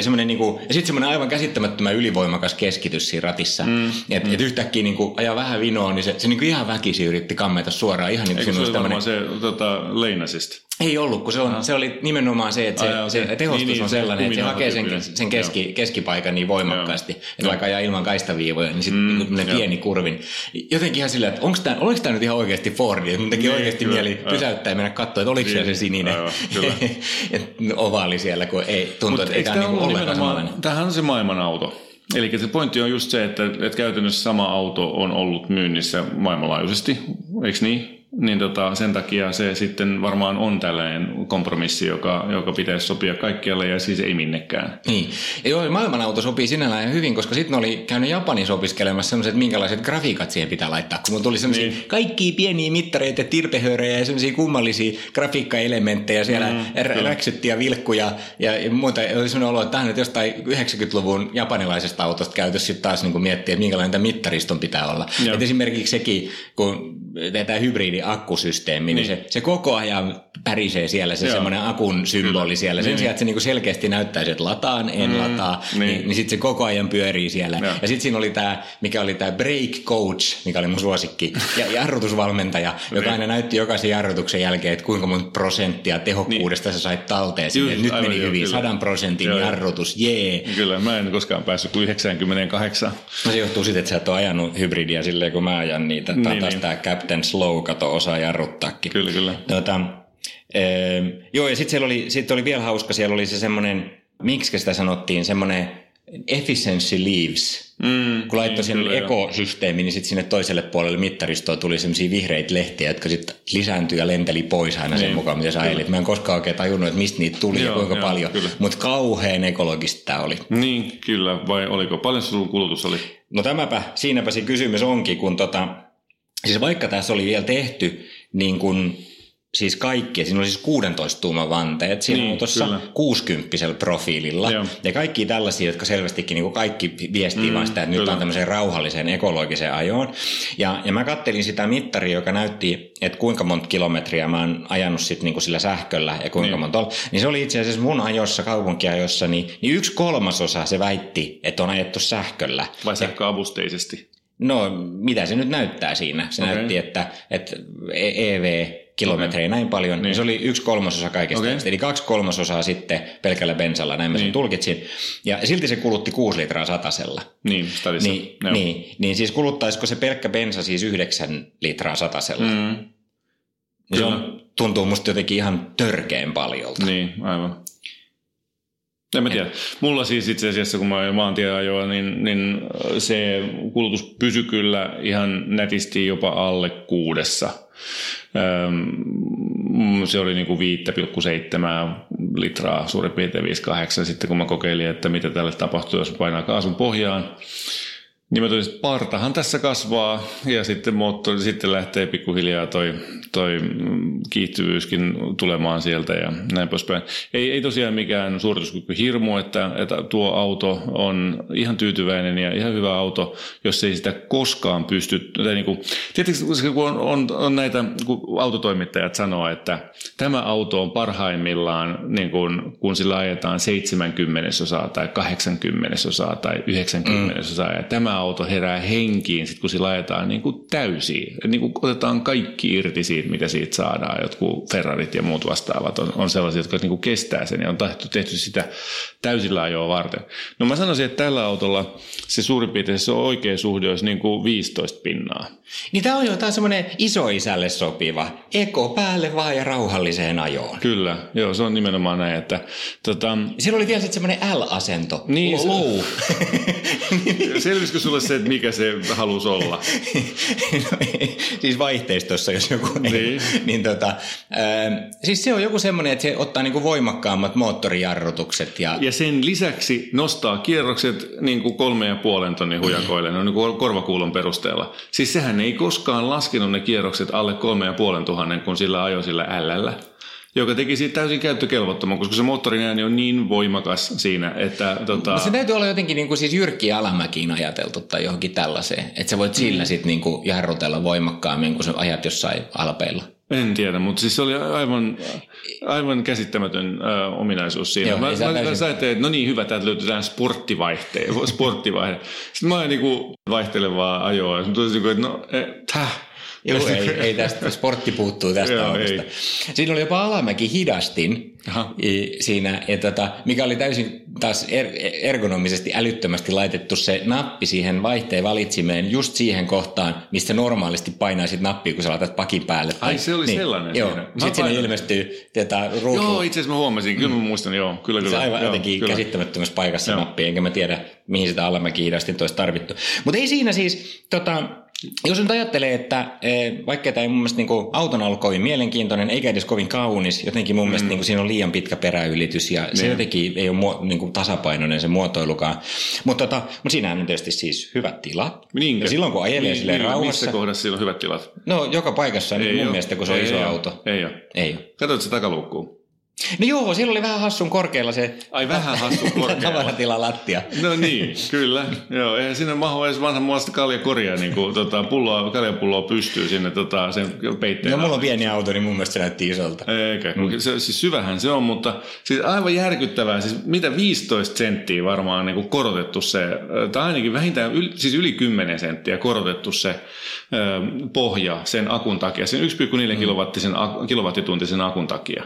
A: semmoinen, niin kuin, Ja sitten semmoinen aivan käsittämättömän ylivoimakas keskitys siinä ratissa. Mm, että mm. et yhtäkkiä niin kuin, ajaa vähän vinoon, niin se, se niin kuin ihan väkisi yritti kammeta suoraan. Ihan niin
B: Eikö se oli tämmöinen... se tota, leinasista?
A: Ei ollut, kun se, on, se oli nimenomaan se, että se, Ai, se tehostus niin, niin, on sellainen, että se hakee sen, sen keski, keskipaikan niin voimakkaasti, Joo. että vaikka ajaa ilman kaistaviivoja, niin sitten mm, niin pieni kurvin. Jotenkin ihan silleen, että onko tämä, oliko tämä nyt ihan oikeasti Fordi? Mun teki niin, oikeasti kyllä, mieli pysäyttää ja mennä katsoa, että oliko niin, se sininen ovaali siellä, kun ei tuntuu, että ei tämä niin ollenkaan samanlainen.
B: Tämähän on se maailman auto. Eli se pointti on just se, että, että käytännössä sama auto on ollut myynnissä maailmanlaajuisesti, eikö niin? Niin tota, sen takia se sitten varmaan on tällainen kompromissi, joka, joka pitäisi sopia kaikkialle ja siis ei minnekään.
A: Niin. Ja joo, maailmanauto sopii sinällään hyvin, koska sitten oli käynyt Japanissa opiskelemassa sellaiset, että minkälaiset grafiikat siihen pitää laittaa. Kun tuli sellaisia niin. kaikkia pieniä mittareita, tirpehöörejä ja sellaisia kummallisia grafiikkaelementtejä siellä mm, räksyttiä vilkkuja ja, ja muuta. Oli sellainen olo, että tähän nyt jostain 90-luvun japanilaisesta autosta käytössä sitten taas niin miettiä, että minkälainen tämä mittariston pitää olla. Et esimerkiksi sekin, kun tämä hybridi-akkusysteemi, niin, niin se, se koko ajan pärisee siellä se semmoinen akun symboli siellä. Sen niin. sijaan, että se niinku selkeästi näyttäisi, että lataan, en mm, lataa, niin, niin, niin sitten se koko ajan pyörii siellä. Joo. Ja sitten siinä oli tämä, mikä oli tämä break coach, mikä oli mun suosikki, ja jarrutusvalmentaja, joka niin. aina näytti jokaisen jarrutuksen jälkeen, että kuinka monta prosenttia tehokkuudesta niin. sä sait talteen. Just, Nyt meni hyvin, kyllä. sadan prosentin joo, jarrutus, jee.
B: Kyllä, mä en koskaan päässyt kuin 98.
A: No se johtuu siitä, että sä et ole ajanut hybridiä silleen, kun mä ajan niitä. Tämä niin, taas niin. tämä Captain Slow, kato, osaa jarruttaakin.
B: Kyllä, kyllä.
A: Tota, Öö, joo, ja sitten siellä oli, sit oli vielä hauska, siellä oli se semmoinen, miksi sitä sanottiin, semmoinen efficiency leaves. Mm, kun laittoi niin, sen ekosysteemin, niin sitten sinne toiselle puolelle mittaristoa tuli semmoisia vihreitä lehtiä, jotka sitten lisääntyi ja lenteli pois aina niin, sen mukaan, mitä sä ajelit. Mä en koskaan oikein tajunnut, että mistä niitä tuli joo, ja kuinka joo, paljon, mutta kauhean ekologista tämä oli.
B: Niin, kyllä. Vai oliko? Paljon se kulutus oli?
A: No tämäpä, siinäpä se kysymys onkin, kun tota, Siis vaikka tässä oli vielä tehty niin kuin siis kaikki, siinä oli siis 16 tuuman vanteet, siinä niin, on tuossa 60 profiililla. Joo. Ja kaikki tällaisia, jotka selvästikin niin kuin kaikki viestii mm, vaan sitä, että kyllä. nyt on tämmöiseen rauhalliseen ekologiseen ajoon. Ja, ja mä kattelin sitä mittaria, joka näytti, että kuinka monta kilometriä mä oon ajanut sit niin kuin sillä sähköllä ja kuinka niin. monta on. Niin se oli itse asiassa mun ajossa, kaupunkiajossa, niin, niin yksi kolmasosa se väitti, että on ajettu sähköllä.
B: Vai sähköavusteisesti?
A: No, mitä se nyt näyttää siinä? Se okay. näytti, että, että EV kilometrejä okay. näin paljon, niin. niin se oli yksi kolmasosa kaikesta. Okay. Eli kaksi kolmasosaa sitten pelkällä bensalla, näin mä sen niin. tulkitsin. Ja silti se kulutti kuusi litraa satasella.
B: Niin,
A: niin, niin, niin siis kuluttaisiko se pelkkä bensa siis yhdeksän litraa satasella? Mm. Niin se on, tuntuu musta jotenkin ihan törkeen paljolta.
B: Niin, aivan. En mä tiedä. Mulla siis itse asiassa, kun mä ajoin maantieajoa, niin, niin se kulutus pysyi kyllä ihan nätisti jopa alle kuudessa se oli niin kuin 5,7 litraa, suurin piirtein 5,8 sitten kun mä kokeilin, että mitä tälle tapahtuu, jos painaa kaasun pohjaan. Niin totesin, että partahan tässä kasvaa ja sitten, moottori, sitten lähtee pikkuhiljaa toi, toi kiihtyvyyskin tulemaan sieltä ja näin poispäin. Ei, ei tosiaan mikään suorituskyky hirmu, että, että tuo auto on ihan tyytyväinen ja ihan hyvä auto, jos ei sitä koskaan pysty, tai niin kuin, tietysti kun on, on, on näitä, kun autotoimittajat sanoo, että tämä auto on parhaimmillaan, niin kuin, kun sillä ajetaan 70 osaa tai 80 osaa tai 90 mm. osaa ja tämä auto herää henkiin, sit kun sillä ajetaan niin kuin täysiin. Niin kuin otetaan kaikki irti siitä, mitä siitä saadaan. Jotkut Ferrarit ja muut vastaavat on, on sellaisia, jotka niin kuin kestää sen ja on tehty, tehty sitä täysillä ajoa varten. No mä sanoisin, että tällä autolla se suurin piirtein se on oikea suhde olisi niin kuin 15 pinnaa.
A: Niin tämä on jo tämä semmoinen isoisälle sopiva, eko päälle vaan ja rauhalliseen ajoon.
B: Kyllä, joo, se on nimenomaan näin, että tota...
A: Siellä oli vielä sitten semmoinen L-asento, niin, low.
B: Selvisikö sulle se, että mikä se halusi olla?
A: no, siis vaihteistossa, jos joku niin. ei. niin tota, äh, siis se on joku semmoinen, että se ottaa niinku voimakkaammat moottorijarrutukset. Ja...
B: ja sen lisäksi nostaa kierrokset niin kuin kolme ja puolen tonnin hujakoille, no niin kuin korvakuulon perusteella. Siis sehän ei koskaan laskenut ne kierrokset alle kolme ja puolen tuhannen, kun sillä ajoi sillä L joka teki siitä täysin käyttökelvottoman, koska se moottorin ääni on niin voimakas siinä, että... Tota...
A: No se täytyy olla jotenkin niin kuin siis Jyrkki Alamäkiin ajateltu tai johonkin tällaiseen, että sä voit sillä mm. sitten niin kuin jarrutella voimakkaammin, kun sä ajat jossain alpeilla.
B: En tiedä, mutta siis se oli aivan, aivan käsittämätön äh, ominaisuus siinä. Joo, mä, mä, mä että no niin, hyvä, täältä löytyy tämä sporttivaihe. sporttivaihe. Sitten mä olin niin vaihtelevaa ajoa. Sitten tuli, että no, eh, täh,
A: Joo, ei, ei tästä, sportti puuttuu tästä Joo, autosta. Siinä oli jopa alamäki hidastin Aha. siinä, ja tota, mikä oli täysin taas er, ergonomisesti älyttömästi laitettu se nappi siihen vaihteen valitsimeen just siihen kohtaan, mistä normaalisti painaisit nappia, kun sä laitat pakin päälle.
B: Ai se oli niin, sellainen
A: Joo, siinä. sitten siinä ilmestyy tätä ruutu.
B: Joo, itse asiassa mä huomasin, kyllä mä muistan, joo, kyllä kyllä.
A: Se aivan joo, jotenkin kyllä. käsittämättömässä paikassa joo. nappi, enkä mä tiedä, mihin sitä alamäki hidastin olisi tarvittu. Mutta ei siinä siis, tota, jos nyt ajattelee, että e, vaikka tämä ei mun mielestä niin kuin, auton ollut kovin mielenkiintoinen, eikä edes kovin kaunis, jotenkin mun mm. mielestä niin kuin, siinä on liian pitkä peräylitys ja niin. se jotenkin ei ole niin kuin, tasapainoinen se muotoilukaan. Mutta tota, mut siinä on tietysti siis hyvät tilat.
B: Niinkö?
A: Ja silloin kun ajelee niin, silleen niin, rauhassa.
B: Missä kohdassa siellä on hyvät tilat?
A: No joka paikassa ei mun ole. mielestä, kun se on ei iso
B: ole.
A: auto.
B: Ei ole.
A: Ei ole.
B: Katsoit se takaluukkuun.
A: No joo, siellä oli vähän hassun korkealla se
B: Ai vähän hassun korkealla.
A: tavaratila lattia.
B: No niin, kyllä. Joo, eihän sinne mahu edes vanhan muasta kaljakoria, niin kuin tota, pulloa, kaljapulloa pystyy sinne tota, sen peitteen.
A: No mulla on pieni auto, niin mun mielestä se näytti isolta.
B: Eikä, mm. se, siis syvähän se on, mutta siis aivan järkyttävää. Siis mitä 15 senttiä varmaan niin kuin korotettu se, tai ainakin vähintään yli, siis yli 10 senttiä korotettu se pohja sen akun takia, sen 1,4 mm. kilowattisen, kilowattituntisen akun takia.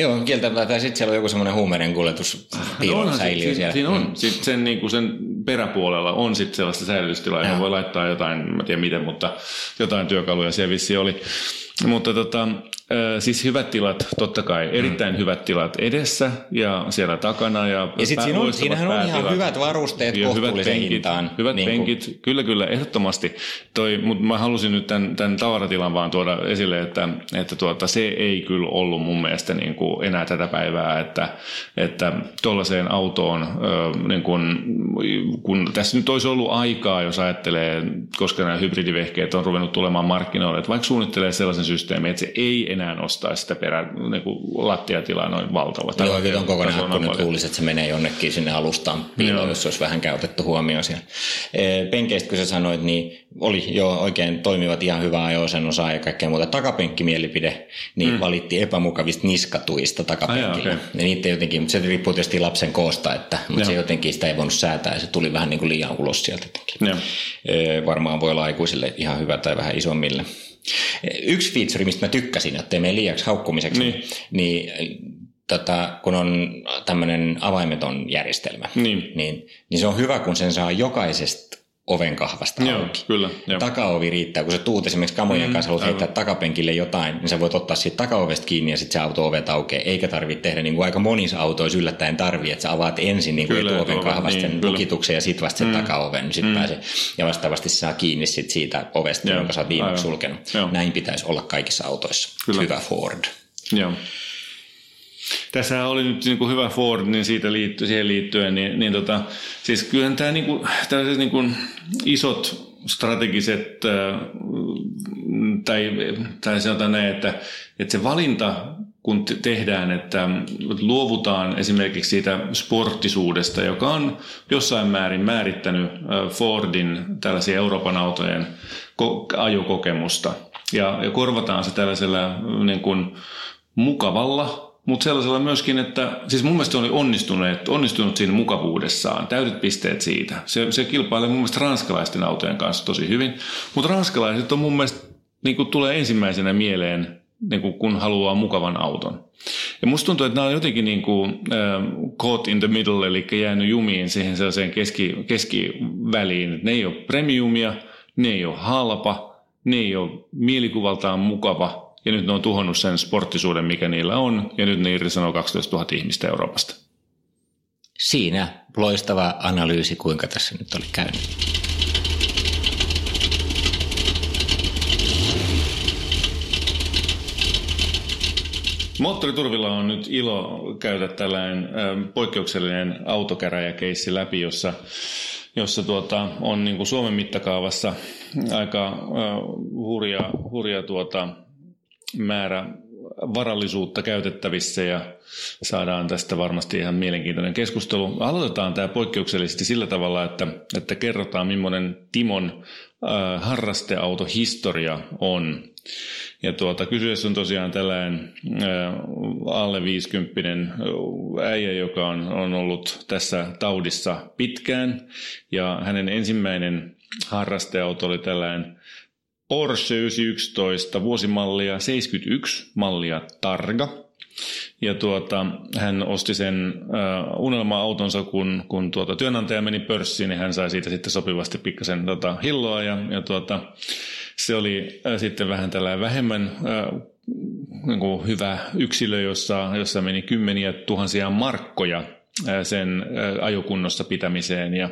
A: Joo, kieltämättä. Tai sitten siellä on joku semmoinen huumeiden kuljetus no säiliö
B: siinä,
A: siellä.
B: Siinä on. Mm. Sitten sen, niin kuin sen peräpuolella on sitten sellaista säilytystilaa, johon voi laittaa jotain, mä tiedän miten, mutta jotain työkaluja siellä vissi oli. Mutta tota, Siis hyvät tilat, totta kai. Erittäin mm. hyvät tilat edessä ja siellä takana. Ja,
A: ja sitten siinä on, siinähän on ihan hyvät varusteet ja hyvät penkit, hintaan.
B: Hyvät niin penkit, kuin... kyllä kyllä, ehdottomasti. Toi, mutta mä halusin nyt tämän, tämän tavaratilan vaan tuoda esille, että, että tuota, se ei kyllä ollut mun mielestä niin kuin enää tätä päivää, että, että tuollaiseen autoon, niin kuin, kun tässä nyt olisi ollut aikaa, jos ajattelee, koska nämä hybridivehkeet on ruvennut tulemaan markkinoille, että vaikka suunnittelee sellaisen systeemin, että se ei enää nostaisi sitä perä, niin kuin lattiatilaa noin valtava.
A: Joo, kyllä on kokonaan, kun nyt luulisi, että se menee jonnekin sinne alustaan piiloon, jos olisi vähän käytetty huomioon siellä. Penkeistä, kun sä sanoit, niin oli jo oikein toimivat ihan hyvää ajo osaa ja kaikkea muuta. Takapenkkimielipide, niin mm. valittiin epämukavista niskatuista takapenkillä. Ah, okay. Ja niitä jotenkin, mutta se riippuu tietysti lapsen koosta, että, mutta se jotenkin sitä ei voinut säätää ja se tuli vähän niin kuin liian ulos sieltä. Jotenkin. varmaan voi olla aikuisille ihan hyvä tai vähän isommille. Yksi feature, mistä mä tykkäsin, että ei mene liiaksi haukkumiseksi, niin, niin tota, kun on tämmöinen avaimeton järjestelmä, niin. Niin, niin se on hyvä, kun sen saa jokaisesta oven kahvasta
B: Joo, auki. Kyllä,
A: jo. Takaovi riittää, kun sä tuut esimerkiksi kamojen mm, kanssa, haluat heittää takapenkille jotain, niin sä voit ottaa siitä takaovesta kiinni ja sitten se auto ovet aukeaa, eikä tarvitse tehdä niin kuin aika monissa autoissa yllättäen tarvii, että sä avaat ensin niin kuin kyllä, etuoven tuoven, kahvasta niin, lukituksen ja sitten vasta sen mm. takaoven, niin sitten mm. pääsee. Ja vastaavasti se saa kiinni sit siitä ovesta, Joo, jonka sä oot viimeksi sulkenut. Joo. Näin pitäisi olla kaikissa autoissa. Kyllä. Hyvä Ford.
B: Joo. Tässä oli nyt niin kuin hyvä Ford, niin siitä liitty, siihen liittyen, niin, niin tota, siis kyllähän tämä niin kuin, tällaiset niin kuin isot strategiset, tai, tai sanotaan näin, että, että se valinta, kun tehdään, että luovutaan esimerkiksi siitä sporttisuudesta, joka on jossain määrin määrittänyt Fordin tällaisia Euroopan autojen ajokokemusta, ja, ja korvataan se tällaisella niin kuin, mukavalla mutta sellaisella myöskin, että siis mun mielestä oli onnistunut, onnistunut siinä mukavuudessaan, täydet pisteet siitä. Se, se kilpailee mun mielestä ranskalaisten autojen kanssa tosi hyvin, mutta ranskalaiset on mun mielestä, niin kuin tulee ensimmäisenä mieleen, niin kuin kun haluaa mukavan auton. Ja musta tuntuu, että nämä on jotenkin niin kuin, äh, caught in the middle, eli jäänyt jumiin siihen sellaiseen keski, keskiväliin. Ne ei ole premiumia, ne ei ole halpa, ne ei ole mielikuvaltaan mukava, ja nyt ne on tuhonnut sen sporttisuuden, mikä niillä on, ja nyt ne irtisanoo 12 000 ihmistä Euroopasta.
A: Siinä loistava analyysi, kuinka tässä nyt oli käynyt.
B: Moottoriturvilla on nyt ilo käydä tällainen poikkeuksellinen autokäräjäkeissi läpi, jossa, jossa tuota, on niin kuin Suomen mittakaavassa aika äh, hurja, hurja tuota, määrä varallisuutta käytettävissä ja saadaan tästä varmasti ihan mielenkiintoinen keskustelu. Aloitetaan tämä poikkeuksellisesti sillä tavalla, että, että kerrotaan millainen Timon äh, harrasteautohistoria on. Ja tuota, kyseessä on tosiaan tällainen äh, alle 50 äijä, joka on, on ollut tässä taudissa pitkään. Ja hänen ensimmäinen harrasteauto oli tällainen Porsche 911 vuosimallia 71 mallia Targa. Ja tuota, hän osti sen uh, unelma-autonsa, kun, kun tuota, työnantaja meni pörssiin, niin hän sai siitä sitten sopivasti pikkasen tota, hilloa. Ja, ja tuota, se oli uh, sitten vähän tällainen vähemmän uh, niin kuin hyvä yksilö, jossa, jossa meni kymmeniä tuhansia markkoja uh, sen uh, ajokunnossa pitämiseen. Ja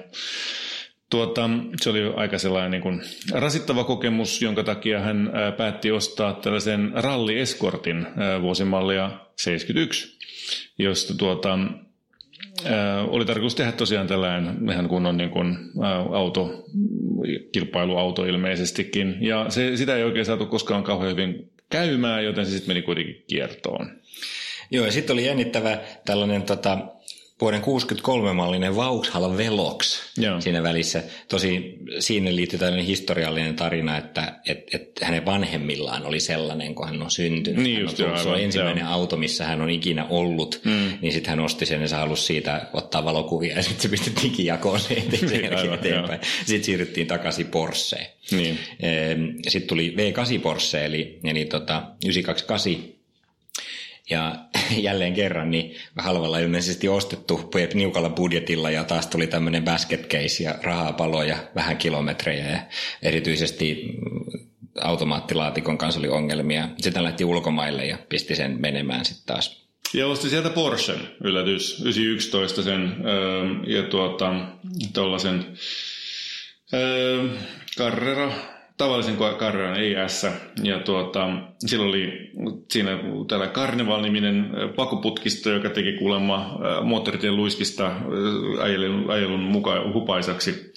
B: Tuota, se oli aika sellainen niin kuin rasittava kokemus, jonka takia hän päätti ostaa tällaisen ralli-eskortin vuosimallia 71, josta tuota, oli tarkoitus tehdä tosiaan tällainen ihan kunnon niin kuin, auto, kilpailuauto ilmeisestikin. Ja se, sitä ei oikein saatu koskaan kauhean hyvin käymään, joten se sitten meni kuitenkin kiertoon.
A: Joo, ja sitten oli jännittävä tällainen tota, vuoden 63 mallinen Vauxhall Velox Joo. siinä välissä. Tosi siinä liittyy tällainen historiallinen tarina, että et, et hänen vanhemmillaan oli sellainen, kun hän on syntynyt.
B: Niin just,
A: on, se on ensimmäinen joo. auto, missä hän on ikinä ollut, mm. niin sitten hän osti sen ja se halusi siitä ottaa valokuvia ja sitten se pistettiin digijakoon eteenpäin. eteenpäin. Sitten siirryttiin takaisin Porscheen. Niin. Sitten tuli V8 Porsche, eli, eli tota, 928 ja jälleen kerran niin halvalla ilmeisesti ostettu niukalla budjetilla ja taas tuli tämmöinen basket case ja rahaa paloja, vähän kilometrejä ja erityisesti automaattilaatikon kanssa oli ongelmia. Sitten lähti ulkomaille ja pisti sen menemään sitten taas.
B: Ja osti sieltä Porschen, yllätys, 911 sen öö, ja tuota, tuollaisen öö, Carrera tavallisen karjan, ei S. Ja tuota, silloin oli siinä tällä Carnival-niminen pakoputkisto, joka teki kuulemma moottoritien luiskista ajelun, ajelun mukaan hupaisaksi.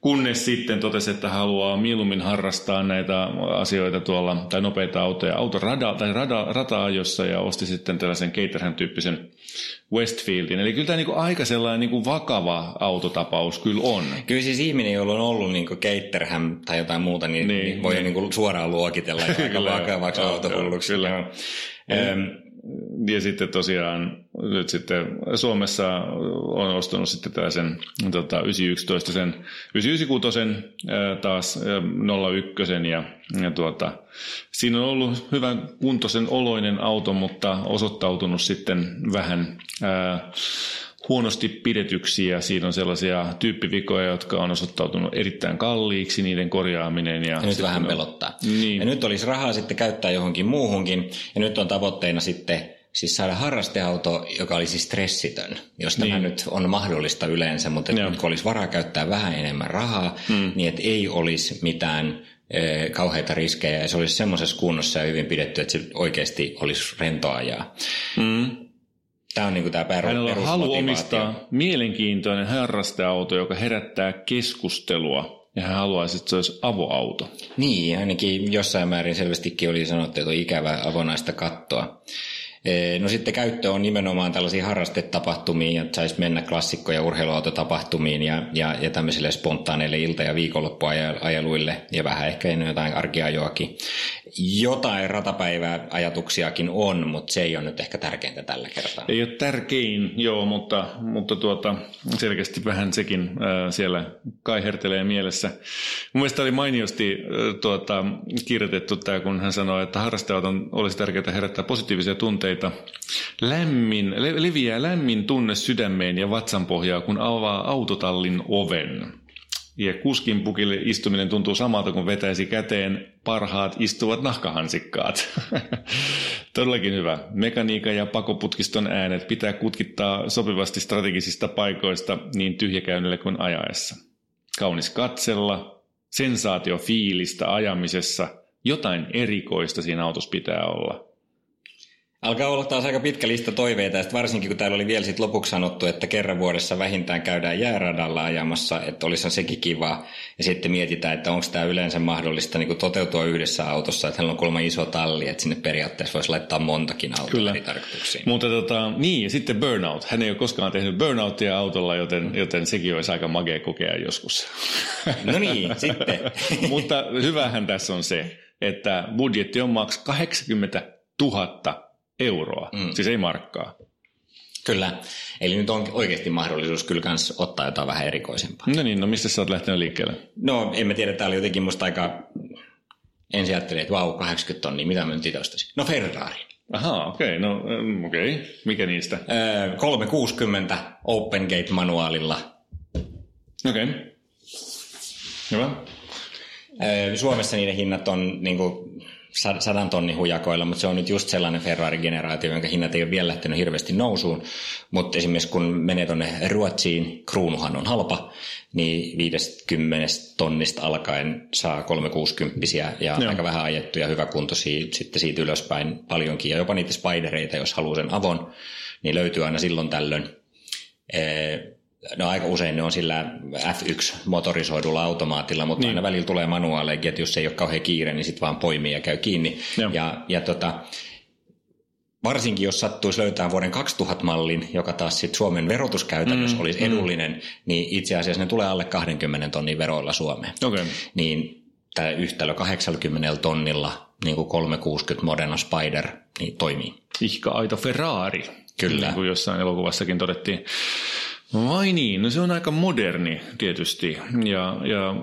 B: Kunnes sitten totesi, että haluaa mieluummin harrastaa näitä asioita tuolla, tai nopeita autoja, autorada, tai rada, rata-ajossa, ja osti sitten tällaisen Caterham-tyyppisen Westfieldin. Eli kyllä tämä niin aika sellainen niin vakava autotapaus kyllä on.
A: Kyllä siis ihminen, jolla on ollut niin Caterham tai jotain muuta, niin, niin, niin voi niin. Niin suoraan luokitella aika vakavaksi autohulluksi. Kyllä.
B: Mm ja sitten tosiaan nyt sitten Suomessa on ostanut sitten tällaisen tota, 911, sen 996 taas 01 ja, ja tuota, siinä on ollut hyvän kuntoisen oloinen auto, mutta osoittautunut sitten vähän ää, huonosti pidetyksi ja siinä on sellaisia tyyppivikoja, jotka on osoittautunut erittäin kalliiksi, niiden korjaaminen. Ja,
A: ja nyt vähän on, pelottaa. Niin. Ja nyt olisi rahaa sitten käyttää johonkin muuhunkin ja nyt on tavoitteena sitten siis saada harrasteauto, joka olisi stressitön, jos niin. tämä nyt on mahdollista yleensä, mutta nyt kun olisi varaa käyttää vähän enemmän rahaa, mm. niin että ei olisi mitään e, kauheita riskejä ja se olisi semmoisessa kunnossa ja hyvin pidetty, että se oikeasti olisi rentoa ajaa. Mm. Tämä on niin tämä peru,
B: Hänellä on halu omistaa mielenkiintoinen harrasteauto, joka herättää keskustelua ja hän haluaisi, että se olisi avoauto.
A: Niin, ainakin jossain määrin selvästikin oli sanottu, että on ikävä avonaista kattoa. No sitten käyttö on nimenomaan tällaisiin harrastetapahtumiin, että saisi mennä klassikko- ja urheiluautotapahtumiin ja, ja, ja tämmöisille spontaaneille ilta- ja viikonloppuajeluille ja vähän ehkä jotain arkiajoakin. Jotain ratapäivää ajatuksiakin on, mutta se ei ole nyt ehkä tärkeintä tällä kertaa.
B: Ei ole tärkein, joo, mutta, mutta tuota, selkeästi vähän sekin äh, siellä kaihertelee mielessä. Mun mielestä oli mainiosti äh, tuota, kirjoitettu tämä, kun hän sanoi, että harrasteauton olisi tärkeää herättää positiivisia tunteita. Lämmin, le, leviää lämmin tunne sydämeen ja vatsanpohjaa, kun avaa autotallin oven. Ja kuskin pukille istuminen tuntuu samalta, kun vetäisi käteen parhaat istuvat nahkahansikkaat. Todellakin hyvä. Mekaniikka ja pakoputkiston äänet pitää kutkittaa sopivasti strategisista paikoista niin tyhjäkäynnille kuin ajaessa. Kaunis katsella, sensaatio fiilistä ajamisessa, jotain erikoista siinä autossa pitää olla.
A: Alkaa olla taas aika pitkä lista toiveita, ja varsinkin kun täällä oli vielä sit lopuksi sanottu, että kerran vuodessa vähintään käydään jääradalla ajamassa, että olisi sekin kiva. Ja sitten mietitään, että onko tämä yleensä mahdollista niin toteutua yhdessä autossa, että heillä on kolme iso talli, että sinne periaatteessa voisi laittaa montakin autoa Kyllä. eri tarkoituksiin.
B: Mutta tota, niin, ja sitten burnout. Hän ei ole koskaan tehnyt burnouttia autolla, joten, joten sekin olisi aika magea kokea joskus.
A: No niin, sitten.
B: Mutta hyvähän tässä on se, että budjetti on maks 80 000 euroa, mm. siis ei markkaa.
A: Kyllä, eli nyt on oikeasti mahdollisuus kyllä kans ottaa jotain vähän erikoisempaa.
B: No niin, no mistä sä oot lähtenyt liikkeelle?
A: No en mä tiedä, tää oli jotenkin musta aika, ensin ajattelin, että vau, 80 tonnia, mitä mä nyt itse No Ferrari.
B: Aha, okei, okay, no okei. Okay. Mikä niistä?
A: Öö, 360 Open Gate-manuaalilla.
B: Okei. Okay. Hyvä.
A: Öö, Suomessa niiden hinnat on niin kuin, sadan tonnin hujakoilla, mutta se on nyt just sellainen Ferrari-generaatio, jonka hinnat ei ole vielä lähtenyt hirveästi nousuun. Mutta esimerkiksi kun menee tuonne Ruotsiin, kruunuhan on halpa, niin 50 tonnista alkaen saa 360 ja Joo. aika vähän ajettuja, hyväkuntoisia, sitten siitä ylöspäin paljonkin. Ja jopa niitä spidereita, jos haluaa sen avon, niin löytyy aina silloin tällöin. No aika usein ne on sillä F1-motorisoidulla automaatilla, mutta niin. aina välillä tulee manuaaleja, että jos ei ole kauhean kiire, niin sitten vaan poimii ja käy kiinni. Joo. Ja, ja tota, varsinkin jos sattuisi löytää vuoden 2000-mallin, joka taas sit Suomen verotuskäytännössä mm, olisi mm. edullinen, mm. niin itse asiassa ne tulee alle 20 tonnin veroilla Suomeen.
B: Okay.
A: Niin tämä yhtälö 80 tonnilla, niin kuin 360 Modena Spider, niin toimii.
B: Ihka aito Ferrari.
A: Kyllä.
B: Niin kuin jossain elokuvassakin todettiin. Vai niin, no se on aika moderni tietysti ja, ja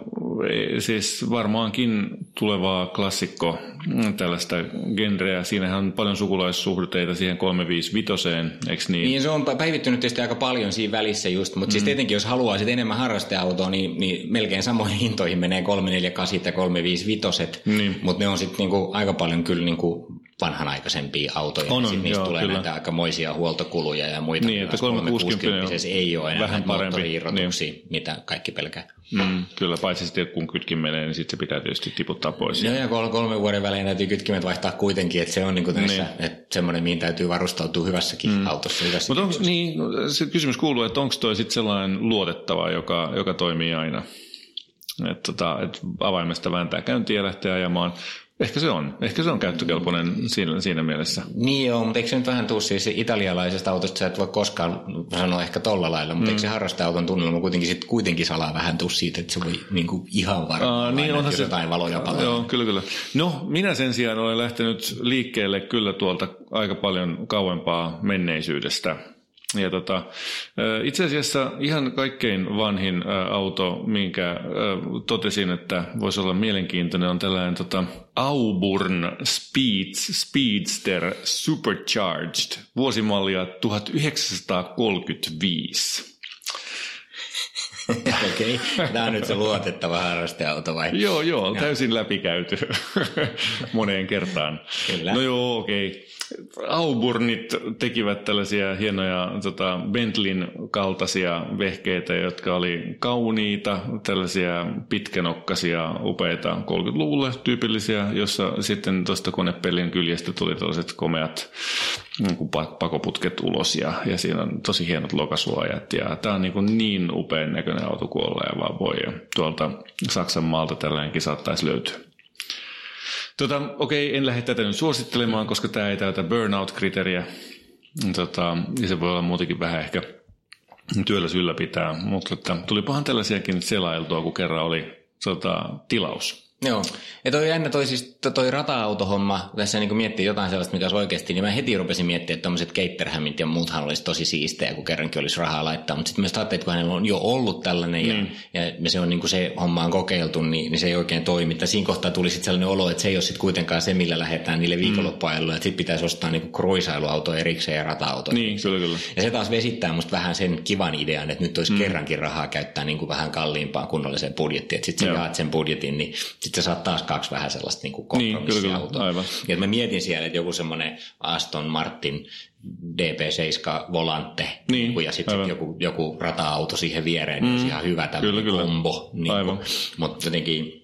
B: siis varmaankin tulevaa klassikko mm, tällaista genreä. Siinähän on paljon sukulaissuhteita siihen 355, eikö niin?
A: Niin se on päivittynyt tietysti aika paljon siinä välissä just, mutta siis mm. siis tietenkin jos haluaa sitten enemmän harrasteautoa, niin, niin melkein samoihin hintoihin menee 348 ja 355, niin. mutta ne on sitten niinku aika paljon kyllä niinku vanhanaikaisempia autoja, on, on, niin niistä joo, tulee kyllä. näitä aikamoisia huoltokuluja ja muita.
B: Niin, että 360
A: ei ole enää vähän parempi. Niin. mitä kaikki pelkää.
B: Mm, kyllä, paitsi sitten kun kytkin menee, niin sitten se pitää tietysti tiputtaa pois.
A: Joo, ja kolme, kolme vuoden välein täytyy kytkimet vaihtaa kuitenkin, että se on niin kuin tässä, niin. että semmoinen, mihin täytyy varustautua hyvässäkin mm. autossa. Hyvässäkin
B: Mutta onko, niin, se kysymys kuuluu, että onko toi sitten sellainen luotettava, joka, joka toimii aina? Että tota, et avaimesta vääntää käyntiä ja lähtee ajamaan. Ehkä se on. Ehkä se on käyttökelpoinen siinä, siinä mielessä.
A: Niin joo, mutta eikö se nyt vähän tuu siis italialaisesta autosta, sä et voi koskaan sanoa ehkä tolla lailla, mutta mm. eikö se harrasteauton tunnelma kuitenkin, sit, kuitenkin salaa vähän tuu siitä, että se voi niin kuin ihan varmaan niin onhan se, jotain valoja palaa.
B: Joo, kyllä, kyllä. No, minä sen sijaan olen lähtenyt liikkeelle kyllä tuolta aika paljon kauempaa menneisyydestä. Ja tota, itse asiassa ihan kaikkein vanhin auto, minkä totesin, että voisi olla mielenkiintoinen, on tällainen tota, Auburn Speeds, Speedster Supercharged, vuosimallia 1935.
A: Okei, okay. tämä on nyt se luotettava harrasteauto vai?
B: joo, joo, täysin läpikäyty moneen kertaan. Kyllä. No joo, okei. Okay. Auburnit tekivät tällaisia hienoja tota, Bentleyn kaltaisia vehkeitä, jotka oli kauniita, tällaisia pitkänokkasia, upeita 30-luvulle tyypillisiä, jossa sitten tuosta konepellin kyljestä tuli tällaiset komeat niin pakoputket ulos ja, ja siinä on tosi hienot lokasuojat ja tämä on niin, kuin niin upean näköinen auto ja vaan voi. Tuolta Saksan maalta tällainenkin saattaisi löytyä. Tota, okei, en lähde tätä nyt suosittelemaan, koska tämä ei täytä burnout-kriteeriä. Tota, ja se voi olla muutenkin vähän ehkä työllä ylläpitää, mutta että, tulipahan tällaisiakin selailtua, kun kerran oli tota, tilaus.
A: Joo. Ja toi jännä toi, siis, toi rata-autohomma, tässä niin miettii jotain sellaista, mikä olisi oikeasti, niin mä heti rupesin miettimään, että tämmöiset Caterhamit ja muuthan olisi tosi siistejä, kun kerrankin olisi rahaa laittaa. Mutta sitten myös ajattelin, että kun hänellä on jo ollut tällainen mm. ja, ja, se on niin kuin se homma on kokeiltu, niin, niin, se ei oikein toimi. Tai siinä kohtaa tuli sitten sellainen olo, että se ei ole sitten kuitenkaan se, millä lähdetään niille viikonloppuajalle, että sitten pitäisi ostaa niin kruisailuauto erikseen ja rata-auto.
B: Niin, kyllä, kyllä.
A: Ja se taas vesittää musta vähän sen kivan idean, että nyt olisi mm. kerrankin rahaa käyttää niin kuin vähän kalliimpaan kunnolliseen budjettiin. Että sitten sä jaat sen budjetin, niin sitten sä saat taas kaksi vähän sellaista niin kuin kompromissiautoa. Niin, aivan. Ja mä mietin siellä, että joku semmoinen Aston Martin DP7 Volante niin, ja sitten sit joku, joku rata-auto siihen viereen, niin mm, olisi ihan hyvä tämmöinen kyllä, kombo. Niin mutta jotenkin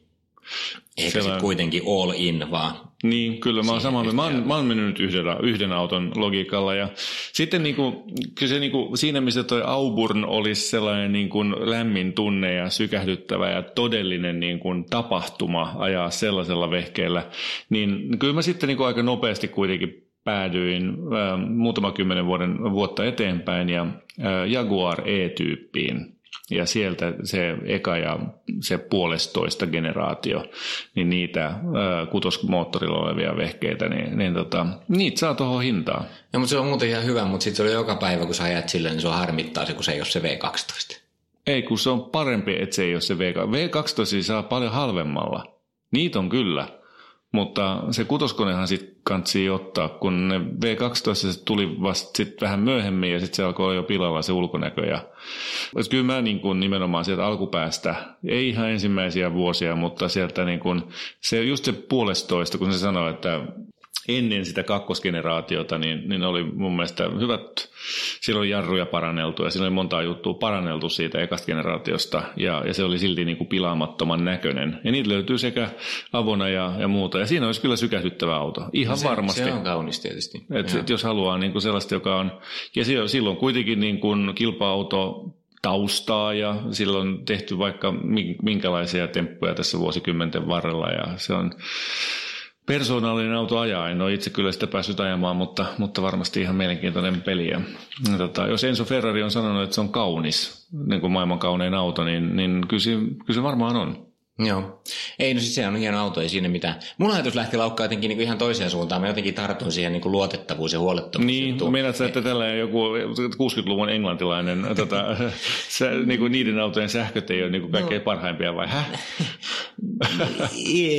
A: eikä sitten kuitenkin all in, vaan
B: niin, kyllä mä oon samaa. Mä oon, mä oon mennyt nyt yhden, yhden auton logiikalla. Ja sitten niin kuin, kyllä se niin kuin, siinä, missä toi Auburn olisi sellainen niin kuin lämmin tunne ja sykähdyttävä ja todellinen niin kuin tapahtuma ajaa sellaisella vehkeellä, niin kyllä mä sitten niin kuin aika nopeasti kuitenkin päädyin äh, muutama kymmenen vuoden, vuotta eteenpäin ja äh, Jaguar E-tyyppiin ja sieltä se eka ja se puolestoista generaatio, niin niitä kutosmoottorilla olevia vehkeitä, niin, niin tota, niitä saa tuohon hintaan.
A: Ja, mutta se on muuten ihan hyvä, mutta sitten se oli joka päivä, kun sä ajat sille, niin se on harmittaa se, kun se ei ole se V12.
B: Ei, kun se on parempi, että se ei ole se V12. V12 saa paljon halvemmalla. Niitä on kyllä. Mutta se kutoskonehan sitten kansi ottaa, kun ne V12 se tuli vasta sit vähän myöhemmin ja sitten se alkoi olla jo pilalla se ulkonäkö. Ja, kyllä mä niin kun nimenomaan sieltä alkupäästä, ei ihan ensimmäisiä vuosia, mutta sieltä niin kun, se just se puolestoista, kun se sanoi, että ennen sitä kakkosgeneraatiota, niin, niin oli mun mielestä hyvät, siellä oli jarruja paranneltu ja siinä oli monta juttua paranneltu siitä ekasta generaatiosta ja, ja se oli silti niin kuin pilaamattoman näköinen. Ja niitä löytyy sekä avona ja, ja muuta ja siinä olisi kyllä sykähdyttävä auto, ihan
A: se,
B: varmasti.
A: Se on kaunis tietysti.
B: Et, et jos haluaa niin kuin sellaista, joka on, ja silloin kuitenkin niin kuin kilpa-auto taustaa ja silloin on tehty vaikka minkälaisia temppuja tässä vuosikymmenten varrella ja se on persoonallinen auto ajaa. En ole itse kyllä sitä päässyt ajamaan, mutta, mutta varmasti ihan mielenkiintoinen peli. Ja, tota, jos Enzo Ferrari on sanonut, että se on kaunis, niin kuin maailman kaunein auto, niin, niin kyllä, se, kyllä se varmaan on.
A: Joo. Ei, no siis se on hieno auto, ei siinä mitään. Mun ajatus lähti laukkaa jotenkin niin ihan toiseen suuntaan. Mä jotenkin tartun siihen niin luotettavuus ja huolettomuus.
B: Niin, meinaat sä, että tällainen joku 60-luvun englantilainen, tota, se, niin kuin niiden autojen sähköt ei ole niin kuin kaikkein no. parhaimpia vai häh?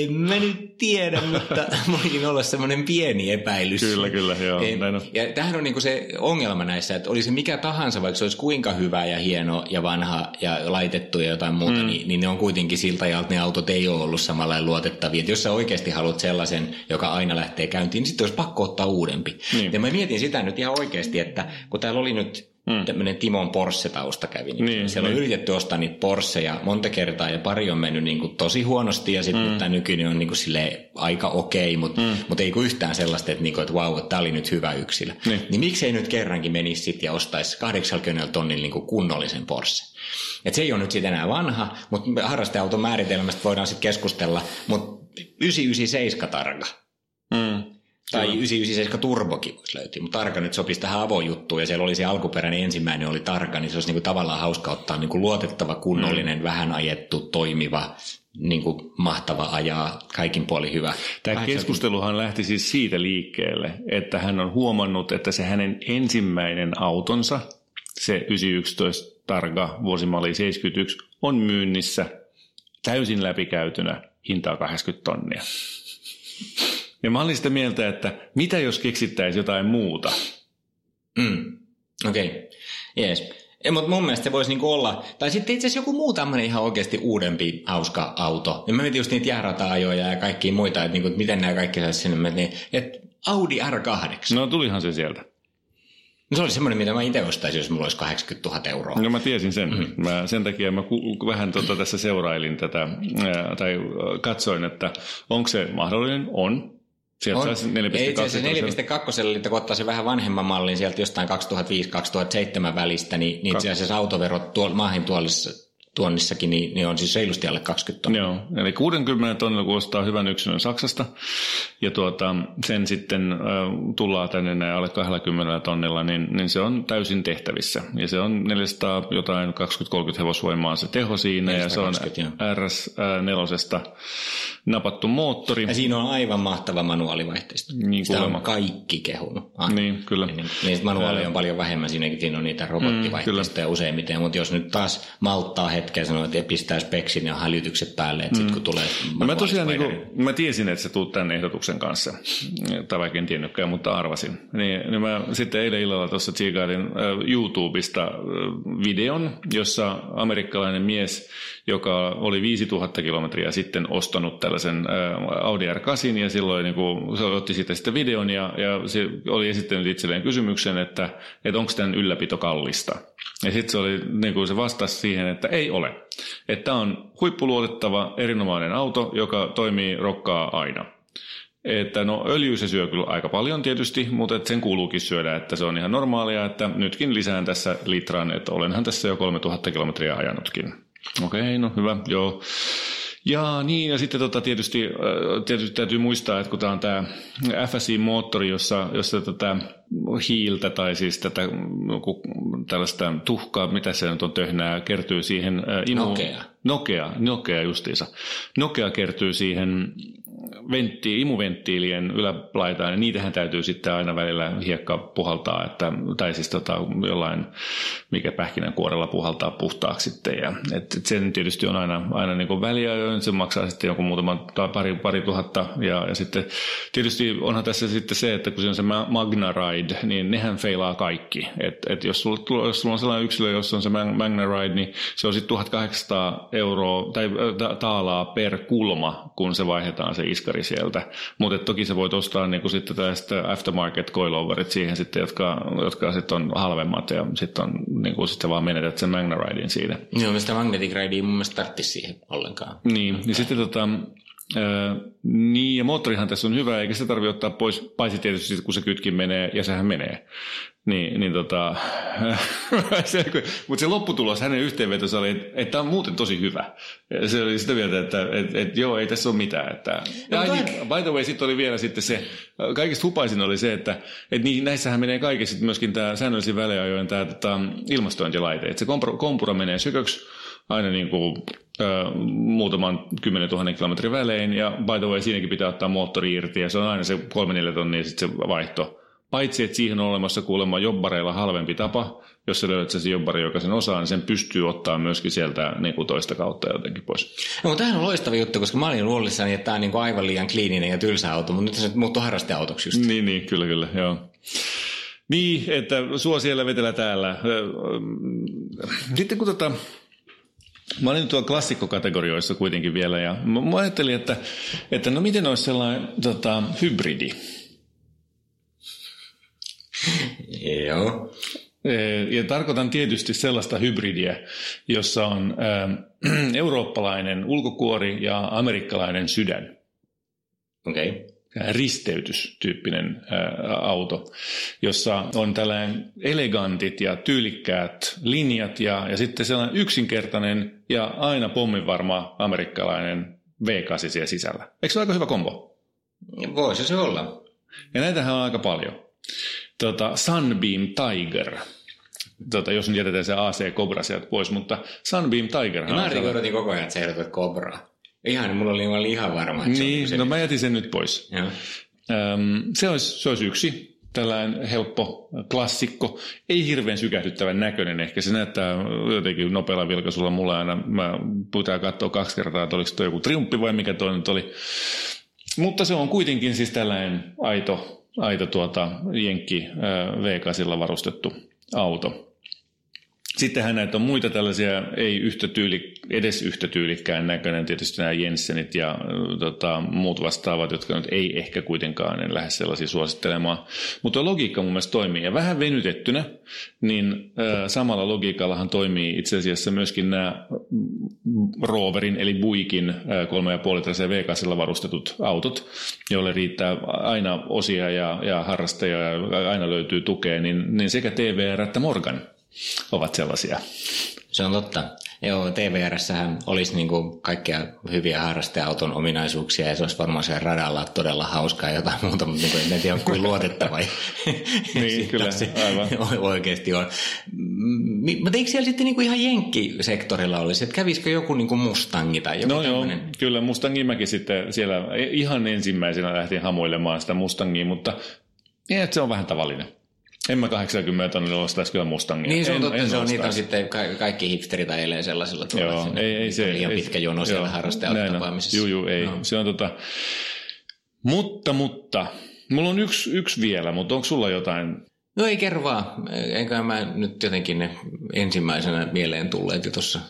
A: en mä nyt tiedä, mutta voikin olla semmoinen pieni epäilys.
B: Kyllä, kyllä, joo. Ei, näin on.
A: Ja tämähän on niin kuin se ongelma näissä, että olisi mikä tahansa, vaikka se olisi kuinka hyvä ja hieno ja vanha ja laitettu ja jotain muuta, mm. niin, niin ne on kuitenkin siltä ja ne autot ei ole ollut samalla luotettavia. Että jos sä oikeasti haluat sellaisen, joka aina lähtee käyntiin, niin sitten olisi pakko ottaa uudempi. Niin. Ja mä mietin sitä nyt ihan oikeasti, että kun täällä oli nyt Mm. tämmöinen Timon Porsche-tausta kävi. Niin niin, siellä niin. on yritetty ostaa niitä Porscheja monta kertaa ja pari on mennyt niin kuin tosi huonosti ja sitten mm. tämä nykyinen on niin kuin aika okei, mutta mm. mut ei kuin yhtään sellaista, että, niin kuin, että vau, wow, tämä oli nyt hyvä yksilö. Niin, niin miksei nyt kerrankin menisi sitten ja ostaisi 80 tonnin niin kuin kunnollisen Porsche. Et se ei ole nyt sitten enää vanha, mutta harrasteauton määritelmästä voidaan sitten keskustella, mutta 997 targa. Mm. Tai 997 Turbokin voisi löytyä, mutta Targa nyt sopisi tähän avojuttuun ja siellä oli se alkuperäinen ensimmäinen oli Targa, niin se olisi niinku tavallaan hauska ottaa niinku luotettava, kunnollinen, mm. vähän ajettu, toimiva, niinku mahtava ajaa, kaikin puoli hyvä.
B: Tämä vähän keskusteluhan lähti siis siitä liikkeelle, että hän on huomannut, että se hänen ensimmäinen autonsa, se 911 Targa vuosimalli 71, on myynnissä täysin läpikäytynä hintaa 80 tonnia. Ja mä olin sitä mieltä, että mitä jos keksittäisiin jotain muuta?
A: Mm. Okei, okay. jees. Mutta mun mielestä se voisi niinku olla, tai sitten itse asiassa joku muu tämmöinen ihan oikeasti uudempi hauska auto. Ja mä mietin just niitä jäärata-ajoja ja kaikkia muita, että, niinku, miten nämä kaikki saisi sinne, niin, että Audi R8.
B: No tulihan se sieltä.
A: No se oli semmoinen, mitä mä itse ostaisin, jos mulla olisi 80 000 euroa.
B: No mä tiesin sen. Mm-hmm. Mä, sen takia mä ku, vähän tota tässä seurailin tätä, ää, tai katsoin, että onko se mahdollinen. On.
A: Sieltä on. 4.2. Ei itse asiassa 4.2, eli kun ottaa se vähän vanhemman mallin sieltä jostain 2005-2007 välistä, niin, niin itse asiassa autoverot tuolla maahin tuollissa tuonnissakin, niin, niin on siis reilusti alle 20 tonnia.
B: Joo, eli 60 tonnilla kun ostaa hyvän yksilön Saksasta, ja tuota, sen sitten äh, tullaan tänne näin alle 20 tonnilla, niin, niin se on täysin tehtävissä. Ja se on 400 jotain 20-30 hevosvoimaa se teho siinä, ja se on RS4 napattu moottori.
A: Ja siinä on aivan mahtava manuaalivaihteisto. Niin, Sitä on kaikki kehunut.
B: Ah. Niin, kyllä.
A: Niin, niin manuaali on paljon vähemmän, siinäkin siinä on niitä robottivaihteistoja mm, useimmiten, mutta jos nyt taas malttaa hetken sanoa, että pistää speksin ja hälytykset päälle, että mm. sitten kun tulee
B: no mä tosiaan niin kuin, mä tiesin, että se tuut tänne ehdotuksen kanssa, tai vaikka en tiennytkään, mutta arvasin. Niin, niin mä sitten eilen illalla tuossa tsiikailin äh, YouTubesta äh, videon, jossa amerikkalainen mies, joka oli 5000 kilometriä sitten ostanut tällaisen äh, Audi R8, ja silloin niin kuin, se otti siitä sitten videon, ja, ja se oli esittänyt itselleen kysymyksen, että, että onko tämän ylläpito kallista. Ja sitten se, oli, niin kuin se vastasi siihen, että ei ole. Että on huippuluotettava, erinomainen auto, joka toimii rokkaa aina. Että no öljy se syö kyllä aika paljon tietysti, mutta et sen kuuluukin syödä, että se on ihan normaalia, että nytkin lisään tässä litran, että olenhan tässä jo 3000 kilometriä ajanutkin. Okei, okay, no hyvä, joo. Ja niin, ja sitten tota, tietysti, tietysti täytyy muistaa, että kun tämä on tämä FSI-moottori, jossa, jossa tätä hiiltä tai siis tätä tällaista tuhkaa, mitä se nyt on töhnää, kertyy siihen...
A: Imu, Nokea.
B: Nokea, Nokea justiinsa. Nokea kertyy siihen ventti, imuventtiilien ylälaitaan, ja niitähän täytyy sitten aina välillä hiekka puhaltaa, että, tai siis tota, jollain, mikä pähkinänkuorella puhaltaa puhtaaksi sitten. Ja, et, et sen tietysti on aina, aina niin väliä, se maksaa sitten joku muutaman tai pari, pari tuhatta. Ja, ja sitten tietysti onhan tässä sitten se, että kun se on se Magna Ride, niin nehän feilaa kaikki. Et, et jos, sulla, jos sulla on sellainen yksilö, jossa on se Magna Ride, niin se on sitten 1800 euroa tai taalaa per kulma, kun se vaihdetaan se iskari sieltä. Mutta toki se voit ostaa niin kuin sitten tästä aftermarket coiloverit siihen sitten, jotka, jotka sitten on halvemmat ja sitten on niin kuin sitten vaan menetät sen Magna Ridein siitä.
A: Joo, mistä Magnetic Ride ei mun mielestä tarvitsisi siihen ollenkaan.
B: Niin, niin sitten tota, Öö, niin, ja moottorihan tässä on hyvä, eikä se tarvitse ottaa pois, paitsi tietysti kun se kytkin menee, ja sehän menee. Niin, niin tota, mutta se lopputulos hänen yhteenvetonsa oli, että, että tämä on muuten tosi hyvä. Ja se oli sitä mieltä, että, että, että, että joo, ei tässä ole mitään. Että, ja no, niin, by the way, sitten oli vielä sitten se, kaikista hupaisin oli se, että, että niin, näissähän menee kaikessa myöskin tämä säännöllisin väliajoin tämä tota, ilmastointilaite. Että se kompura menee syköksi, aina niin kuin, ö, muutaman kymmenen tuhannen kilometrin välein, ja by the way, siinäkin pitää ottaa moottori irti, ja se on aina se kolme neljä tonnia sitten se vaihto. Paitsi, että siihen on olemassa kuulemma jobbareilla halvempi tapa, jos sä löydät se jobbari, joka sen osaa, niin sen pystyy ottaa myöskin sieltä niin kuin toista kautta jotenkin pois.
A: No, mutta tämähän on loistava juttu, koska mä olin luullissani, että tämä on niin kuin aivan liian kliininen ja tylsä auto, mutta nyt se muuttuu harrasteautoksi just.
B: Niin, niin, kyllä, kyllä, joo. Niin, että sua siellä vetellä täällä. Sitten kun tota, Mä olin tuolla klassikkokategorioissa kuitenkin vielä ja mä ajattelin, että, että no miten olisi sellainen tota, hybridi?
A: Joo.
B: Ja tarkoitan tietysti sellaista hybridiä, jossa on äh, eurooppalainen ulkokuori ja amerikkalainen sydän.
A: Okei. Okay
B: risteytystyyppinen auto, jossa on tällainen elegantit ja tyylikkäät linjat ja, ja sitten sellainen yksinkertainen ja aina pomminvarma amerikkalainen V8 siellä sisällä. Eikö se ole aika hyvä kombo?
A: Voisi se olla.
B: Ja näitähän on aika paljon. Tota, Sunbeam Tiger. Tota, jos nyt jätetään se AC Cobra sieltä pois, mutta Sunbeam Tiger.
A: Mä odotin koko ajan, että sä ehdotat Cobraa. Ihan, mulla oli, oli ihan varma. Että
B: niin,
A: se
B: no mä jätin sen nyt pois.
A: Joo.
B: Öm, se, olisi, se olisi yksi tällainen helppo klassikko, ei hirveän sykähdyttävän näköinen ehkä. Se näyttää jotenkin nopealla vilkaisulla mulla aina. Mä pitää katsoa kaksi kertaa, että oliko tuo joku triumppi vai mikä toi nyt oli. Mutta se on kuitenkin siis tällainen aito, aito tuota, Jenkki V8 varustettu auto. Sittenhän näitä on muita tällaisia, ei yhtä tyyli, edes yhtä tyylikkään näköinen, tietysti nämä Jensenit ja tota, muut vastaavat, jotka nyt ei ehkä kuitenkaan en lähde sellaisia suosittelemaan. Mutta logiikka mun mielestä toimii. Ja vähän venytettynä, niin äh, samalla logiikallahan toimii itse asiassa myöskin nämä Roverin eli Buikin äh, 3,5 V8 varustetut autot, joille riittää aina osia ja, ja harrasteja ja aina löytyy tukea, niin, niin sekä TVR että Morgan – ovat sellaisia.
A: Se on totta. Joo, TVRssähän olisi niinku kaikkia hyviä harrasteauton ominaisuuksia ja se olisi varmaan siellä radalla todella hauskaa jotain muuta, mutta niinku, en tiedä kuin luotettava.
B: niin, kyllä, se aivan.
A: Oikeasti on. Mutta eikö siellä sitten niinku ihan jenkkisektorilla olisi, että kävisikö joku niinku Mustangi tai joku
B: No
A: tämmönen?
B: joo, kyllä Mustangin mäkin sitten siellä ihan ensimmäisenä lähtin hamuilemaan sitä Mustangia, mutta niin, että se on vähän tavallinen. En mä 80 tonnilla ostaisi kyllä Mustangia.
A: Niin se on
B: en,
A: totta,
B: en
A: se on, niitä sitten ka- kaikki hipsterit ajelee sellaisilla tuolla.
B: Joo,
A: sinne.
B: ei, ei se.
A: Liian
B: ei,
A: pitkä jono siellä
B: joo, on.
A: tapaamisessa.
B: Juu, juu, ei.
A: No.
B: Se on tota... Mutta, mutta, mulla on yksi, yksi vielä, mutta onko sulla jotain?
A: No ei kerro vaan. Enkä mä nyt jotenkin ne ensimmäisenä mieleen tulleet jo tuossa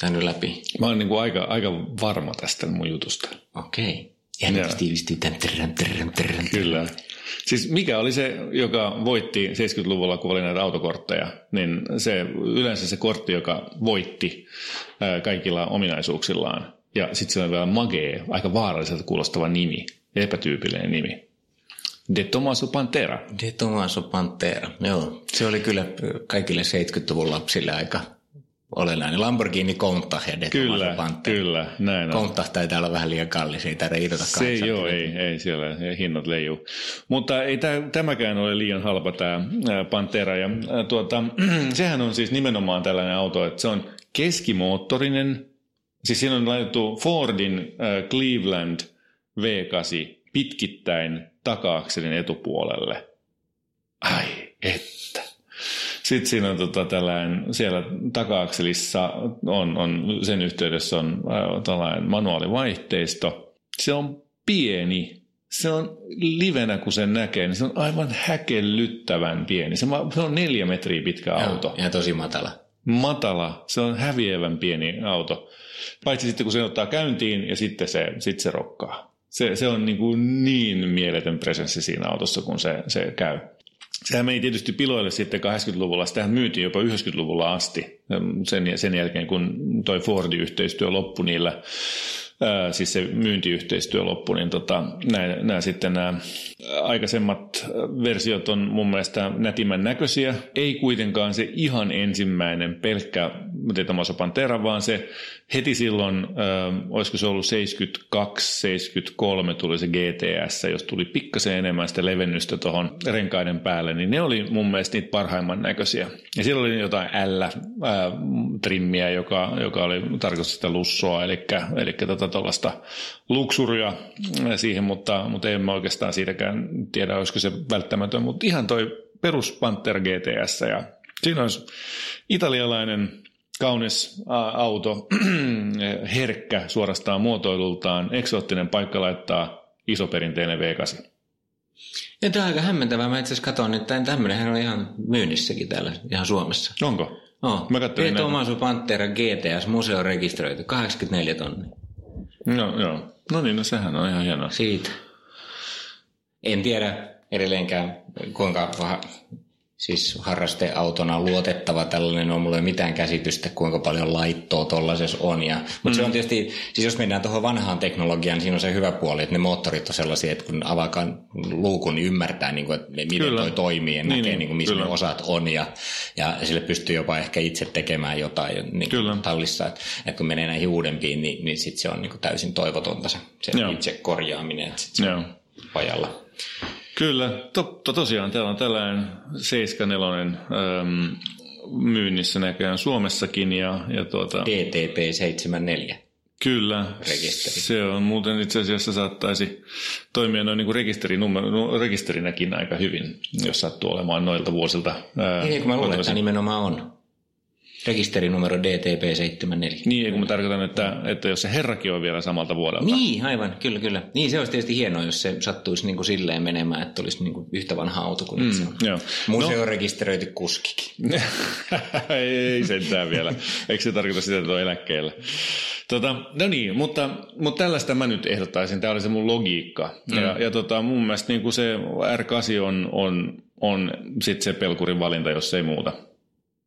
A: käynyt läpi.
B: Mä oon niinku aika, aika varma tästä mun jutusta.
A: Okei. Jännitys tiivistyy tämän trrrm, trrrm, trrrm.
B: Kyllä. Siis mikä oli se, joka voitti 70-luvulla, kun oli näitä autokortteja, niin se yleensä se kortti, joka voitti ää, kaikilla ominaisuuksillaan. Ja sitten se on vielä magee, aika vaaralliselta kuulostava nimi, epätyypillinen nimi. De Tomaso Pantera.
A: De Tomaso Pantera. Joo, se oli kyllä kaikille 70-luvun lapsille aika olennainen. Lamborghini Countach ja
B: Kyllä, kyllä, näin on.
A: Countach taitaa olla vähän liian kallis, ei tarvitse idota
B: Se ei, joo, ei, ei siellä hinnat leijuu. Mutta ei tä, tämäkään ole liian halpa tämä Pantera. Ja, tuota, sehän on siis nimenomaan tällainen auto, että se on keskimoottorinen. Siis siinä on laitettu Fordin äh, Cleveland V8 pitkittäin taka-akselin etupuolelle. Ai että. Sitten siinä on tota tällainen, siellä taka-akselissa on, on, sen yhteydessä on äh, tällainen manuaalivaihteisto. Se on pieni. Se on livenä, kun sen näkee, niin se on aivan häkellyttävän pieni. Se, se on neljä metriä pitkä auto.
A: Joo, ja tosi matala.
B: Matala. Se on häviävän pieni auto. Paitsi sitten, kun se ottaa käyntiin ja sitten se, sitten se rokkaa. Se, se on niin, kuin niin mieletön presenssi siinä autossa, kun se, se käy. Sehän meni tietysti piloille sitten 80-luvulla. Sitähän myytiin jopa 90-luvulla asti sen, sen jälkeen, kun toi Fordi-yhteistyö loppui niillä Siis se myyntiyhteistyö loppui, niin tota, nämä, sitten nämä aikaisemmat versiot on mun mielestä nätimän näköisiä. Ei kuitenkaan se ihan ensimmäinen pelkkä Tommaso Pantera, vaan se heti silloin, äh, olisiko se ollut 72-73 tuli se GTS, jos tuli pikkasen enemmän sitä levennystä tuohon renkaiden päälle, niin ne oli mun mielestä niitä parhaimman näköisiä. Ja silloin oli jotain L-trimmiä, joka, joka oli tarkoitus sitä lussoa, eli, eli tota tuollaista luksuria siihen, mutta, mutta en mä oikeastaan siitäkään tiedä, olisiko se välttämätön, mutta ihan toi perus Panther GTS ja siinä olisi italialainen kaunis auto, herkkä suorastaan muotoilultaan, eksoottinen paikka laittaa isoperinteinen V8.
A: Ja tämä on aika hämmentävää. Mä itse asiassa katson, että tämmöinenhän on ihan myynnissäkin täällä ihan Suomessa.
B: Onko?
A: No. Mä katsoin Tomasu Pantera GTS, museo rekisteröity, 84 tonnia.
B: No joo. No niin, no sehän on ihan hienoa.
A: Siitä. En tiedä edelleenkään, kuinka siis harrasteautona luotettava tällainen on, mulla ei mitään käsitystä, kuinka paljon laittoa tuollaisessa on. Ja, mutta mm. se on tietysti, siis jos mennään tuohon vanhaan teknologiaan, niin siinä on se hyvä puoli, että ne moottorit on sellaisia, että kun avaakaan luukun, niin ymmärtää, niin kuin, että miten kyllä. toi toimii ja niin, näkee, niin, niin kuin, missä kyllä. ne osat on. Ja, ja sille pystyy jopa ehkä itse tekemään jotain niin kyllä. tallissa. Että, että kun menee näihin uudempiin, niin, niin sitten se on niin kuin täysin toivotonta se, se itse korjaaminen, että sit se on pajalla.
B: Kyllä, to, to, tosiaan täällä on tällainen 74 ähm, myynnissä näköjään Suomessakin. Ja, ja tuota,
A: DTP 74.
B: Kyllä, Rekisteri. se on muuten itse asiassa saattaisi toimia noin niin rekisterinumero, rekisterinäkin aika hyvin, jos sattuu olemaan noilta vuosilta.
A: Ää, niin, kun mä luulen, että nimenomaan on rekisterinumero DTP74.
B: Niin, kun mä tarkoitan, että, että jos se herrakin on vielä samalta vuodelta.
A: Niin, aivan, kyllä, kyllä. Niin, se olisi tietysti hienoa, jos se sattuisi niin kuin silleen menemään, että olisi niin kuin yhtä vanha auto kuin mm, se on. Joo. Museo no. rekisteröity kuskikin.
B: ei, ei sentään vielä. Eikö se tarkoita sitä, että on eläkkeellä? Tota, no niin, mutta, mutta tällaista mä nyt ehdottaisin. Tämä oli se mun logiikka. Mm. Ja, ja tota, mun mielestä niin kuin se R8 on, on, on sitten se pelkurin valinta, jos ei muuta.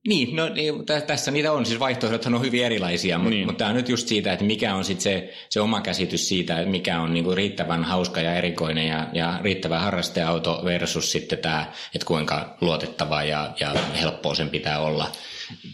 A: Niin, no niin, tässä niitä on, siis vaihtoehdothan on hyvin erilaisia, mutta, niin. mutta tämä on nyt just siitä, että mikä on sitten se, se oma käsitys siitä, että mikä on niinku riittävän hauska ja erikoinen ja, ja riittävän harrasteauto versus sitten tämä, että kuinka luotettava ja, ja helppoa sen pitää olla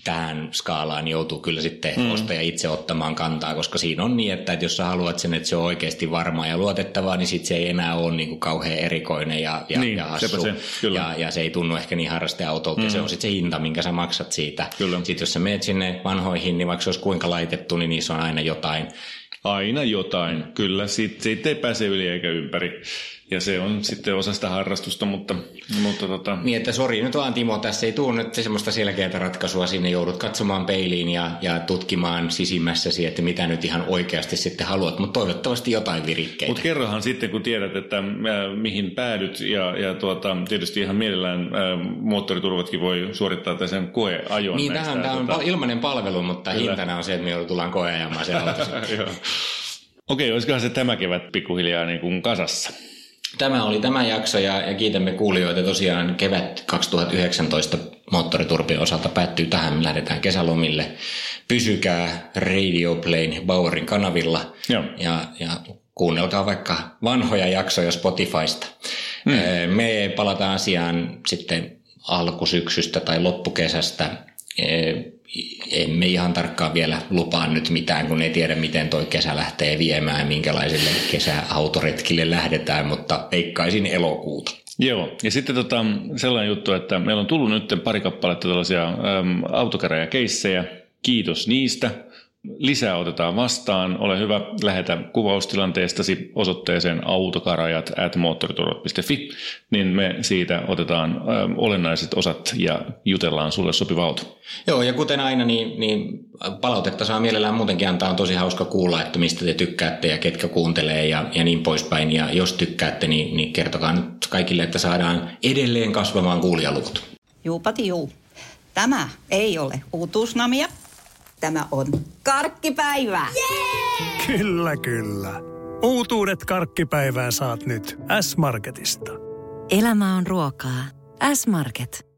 A: tähän skaalaan joutuu kyllä sitten mm. ostaja itse ottamaan kantaa, koska siinä on niin, että, jos sä haluat sen, että se on oikeasti varmaa ja luotettavaa, niin sitten se ei enää ole niin kuin kauhean erikoinen ja, ja, niin, ja hassu. Se, kyllä. Ja, ja se ei tunnu ehkä niin harrasteautolta, mm. se on sitten se hinta, minkä sä maksat siitä. Kyllä. Sitten jos sä menet sinne vanhoihin, niin vaikka se olisi kuinka laitettu, niin niissä on aina jotain.
B: Aina jotain, kyllä. Siitä, siitä ei pääse yli eikä ympäri ja se on sitten osa sitä harrastusta, mutta... mutta tota...
A: Niin, että sori nyt vaan Timo, tässä ei tule nyt semmoista selkeää ratkaisua, sinne joudut katsomaan peiliin ja, ja tutkimaan sisimmässäsi, että mitä nyt ihan oikeasti sitten haluat, mutta toivottavasti jotain virikkeitä.
B: Mutta kerrohan sitten, kun tiedät, että äh, mihin päädyt ja, ja tuota, tietysti ihan mielellään äh, moottoriturvatkin voi suorittaa tässä koeajon.
A: Niin, näistä, tämä on, tuota... ilmainen palvelu, mutta Kyllä. hintana on se, että me joudutaan koeajamaan se
B: Okei, olisikohan se tämä kevät pikkuhiljaa niin kuin kasassa?
A: Tämä oli tämä jakso ja, ja kiitämme kuulijoita. Tosiaan kevät 2019 moottoriturpin osalta päättyy tähän. Me lähdetään kesälomille. Pysykää Radio Plane Bauerin kanavilla Joo. Ja, ja kuunnelkaa vaikka vanhoja jaksoja Spotifysta. Hmm. Me palataan asiaan sitten alkusyksystä tai loppukesästä emme ihan tarkkaan vielä lupaa nyt mitään, kun ei tiedä, miten toi kesä lähtee viemään, minkälaisille kesäautoretkille lähdetään, mutta veikkaisin elokuuta.
B: Joo, ja sitten tota, sellainen juttu, että meillä on tullut nyt pari kappaletta tällaisia äm, autokäräjäkeissejä. Kiitos niistä. Lisää otetaan vastaan. Ole hyvä, lähetä kuvaustilanteestasi osoitteeseen autokarajat at niin me siitä otetaan ö, olennaiset osat ja jutellaan sulle sopiva auto.
A: Joo, ja kuten aina, niin, niin palautetta saa mielellään muutenkin antaa. On tosi hauska kuulla, että mistä te tykkäätte ja ketkä kuuntelee ja, ja niin poispäin. Ja jos tykkäätte, niin, niin kertokaa nyt kaikille, että saadaan edelleen kasvamaan kuulijaluvut.
C: Juupati juu. Tämä ei ole uutuusnamia Tämä on karkkipäivä!
D: Yeah! Kyllä, kyllä. Uutuudet karkkipäivään saat nyt S-Marketista.
E: Elämä on ruokaa. S-Market.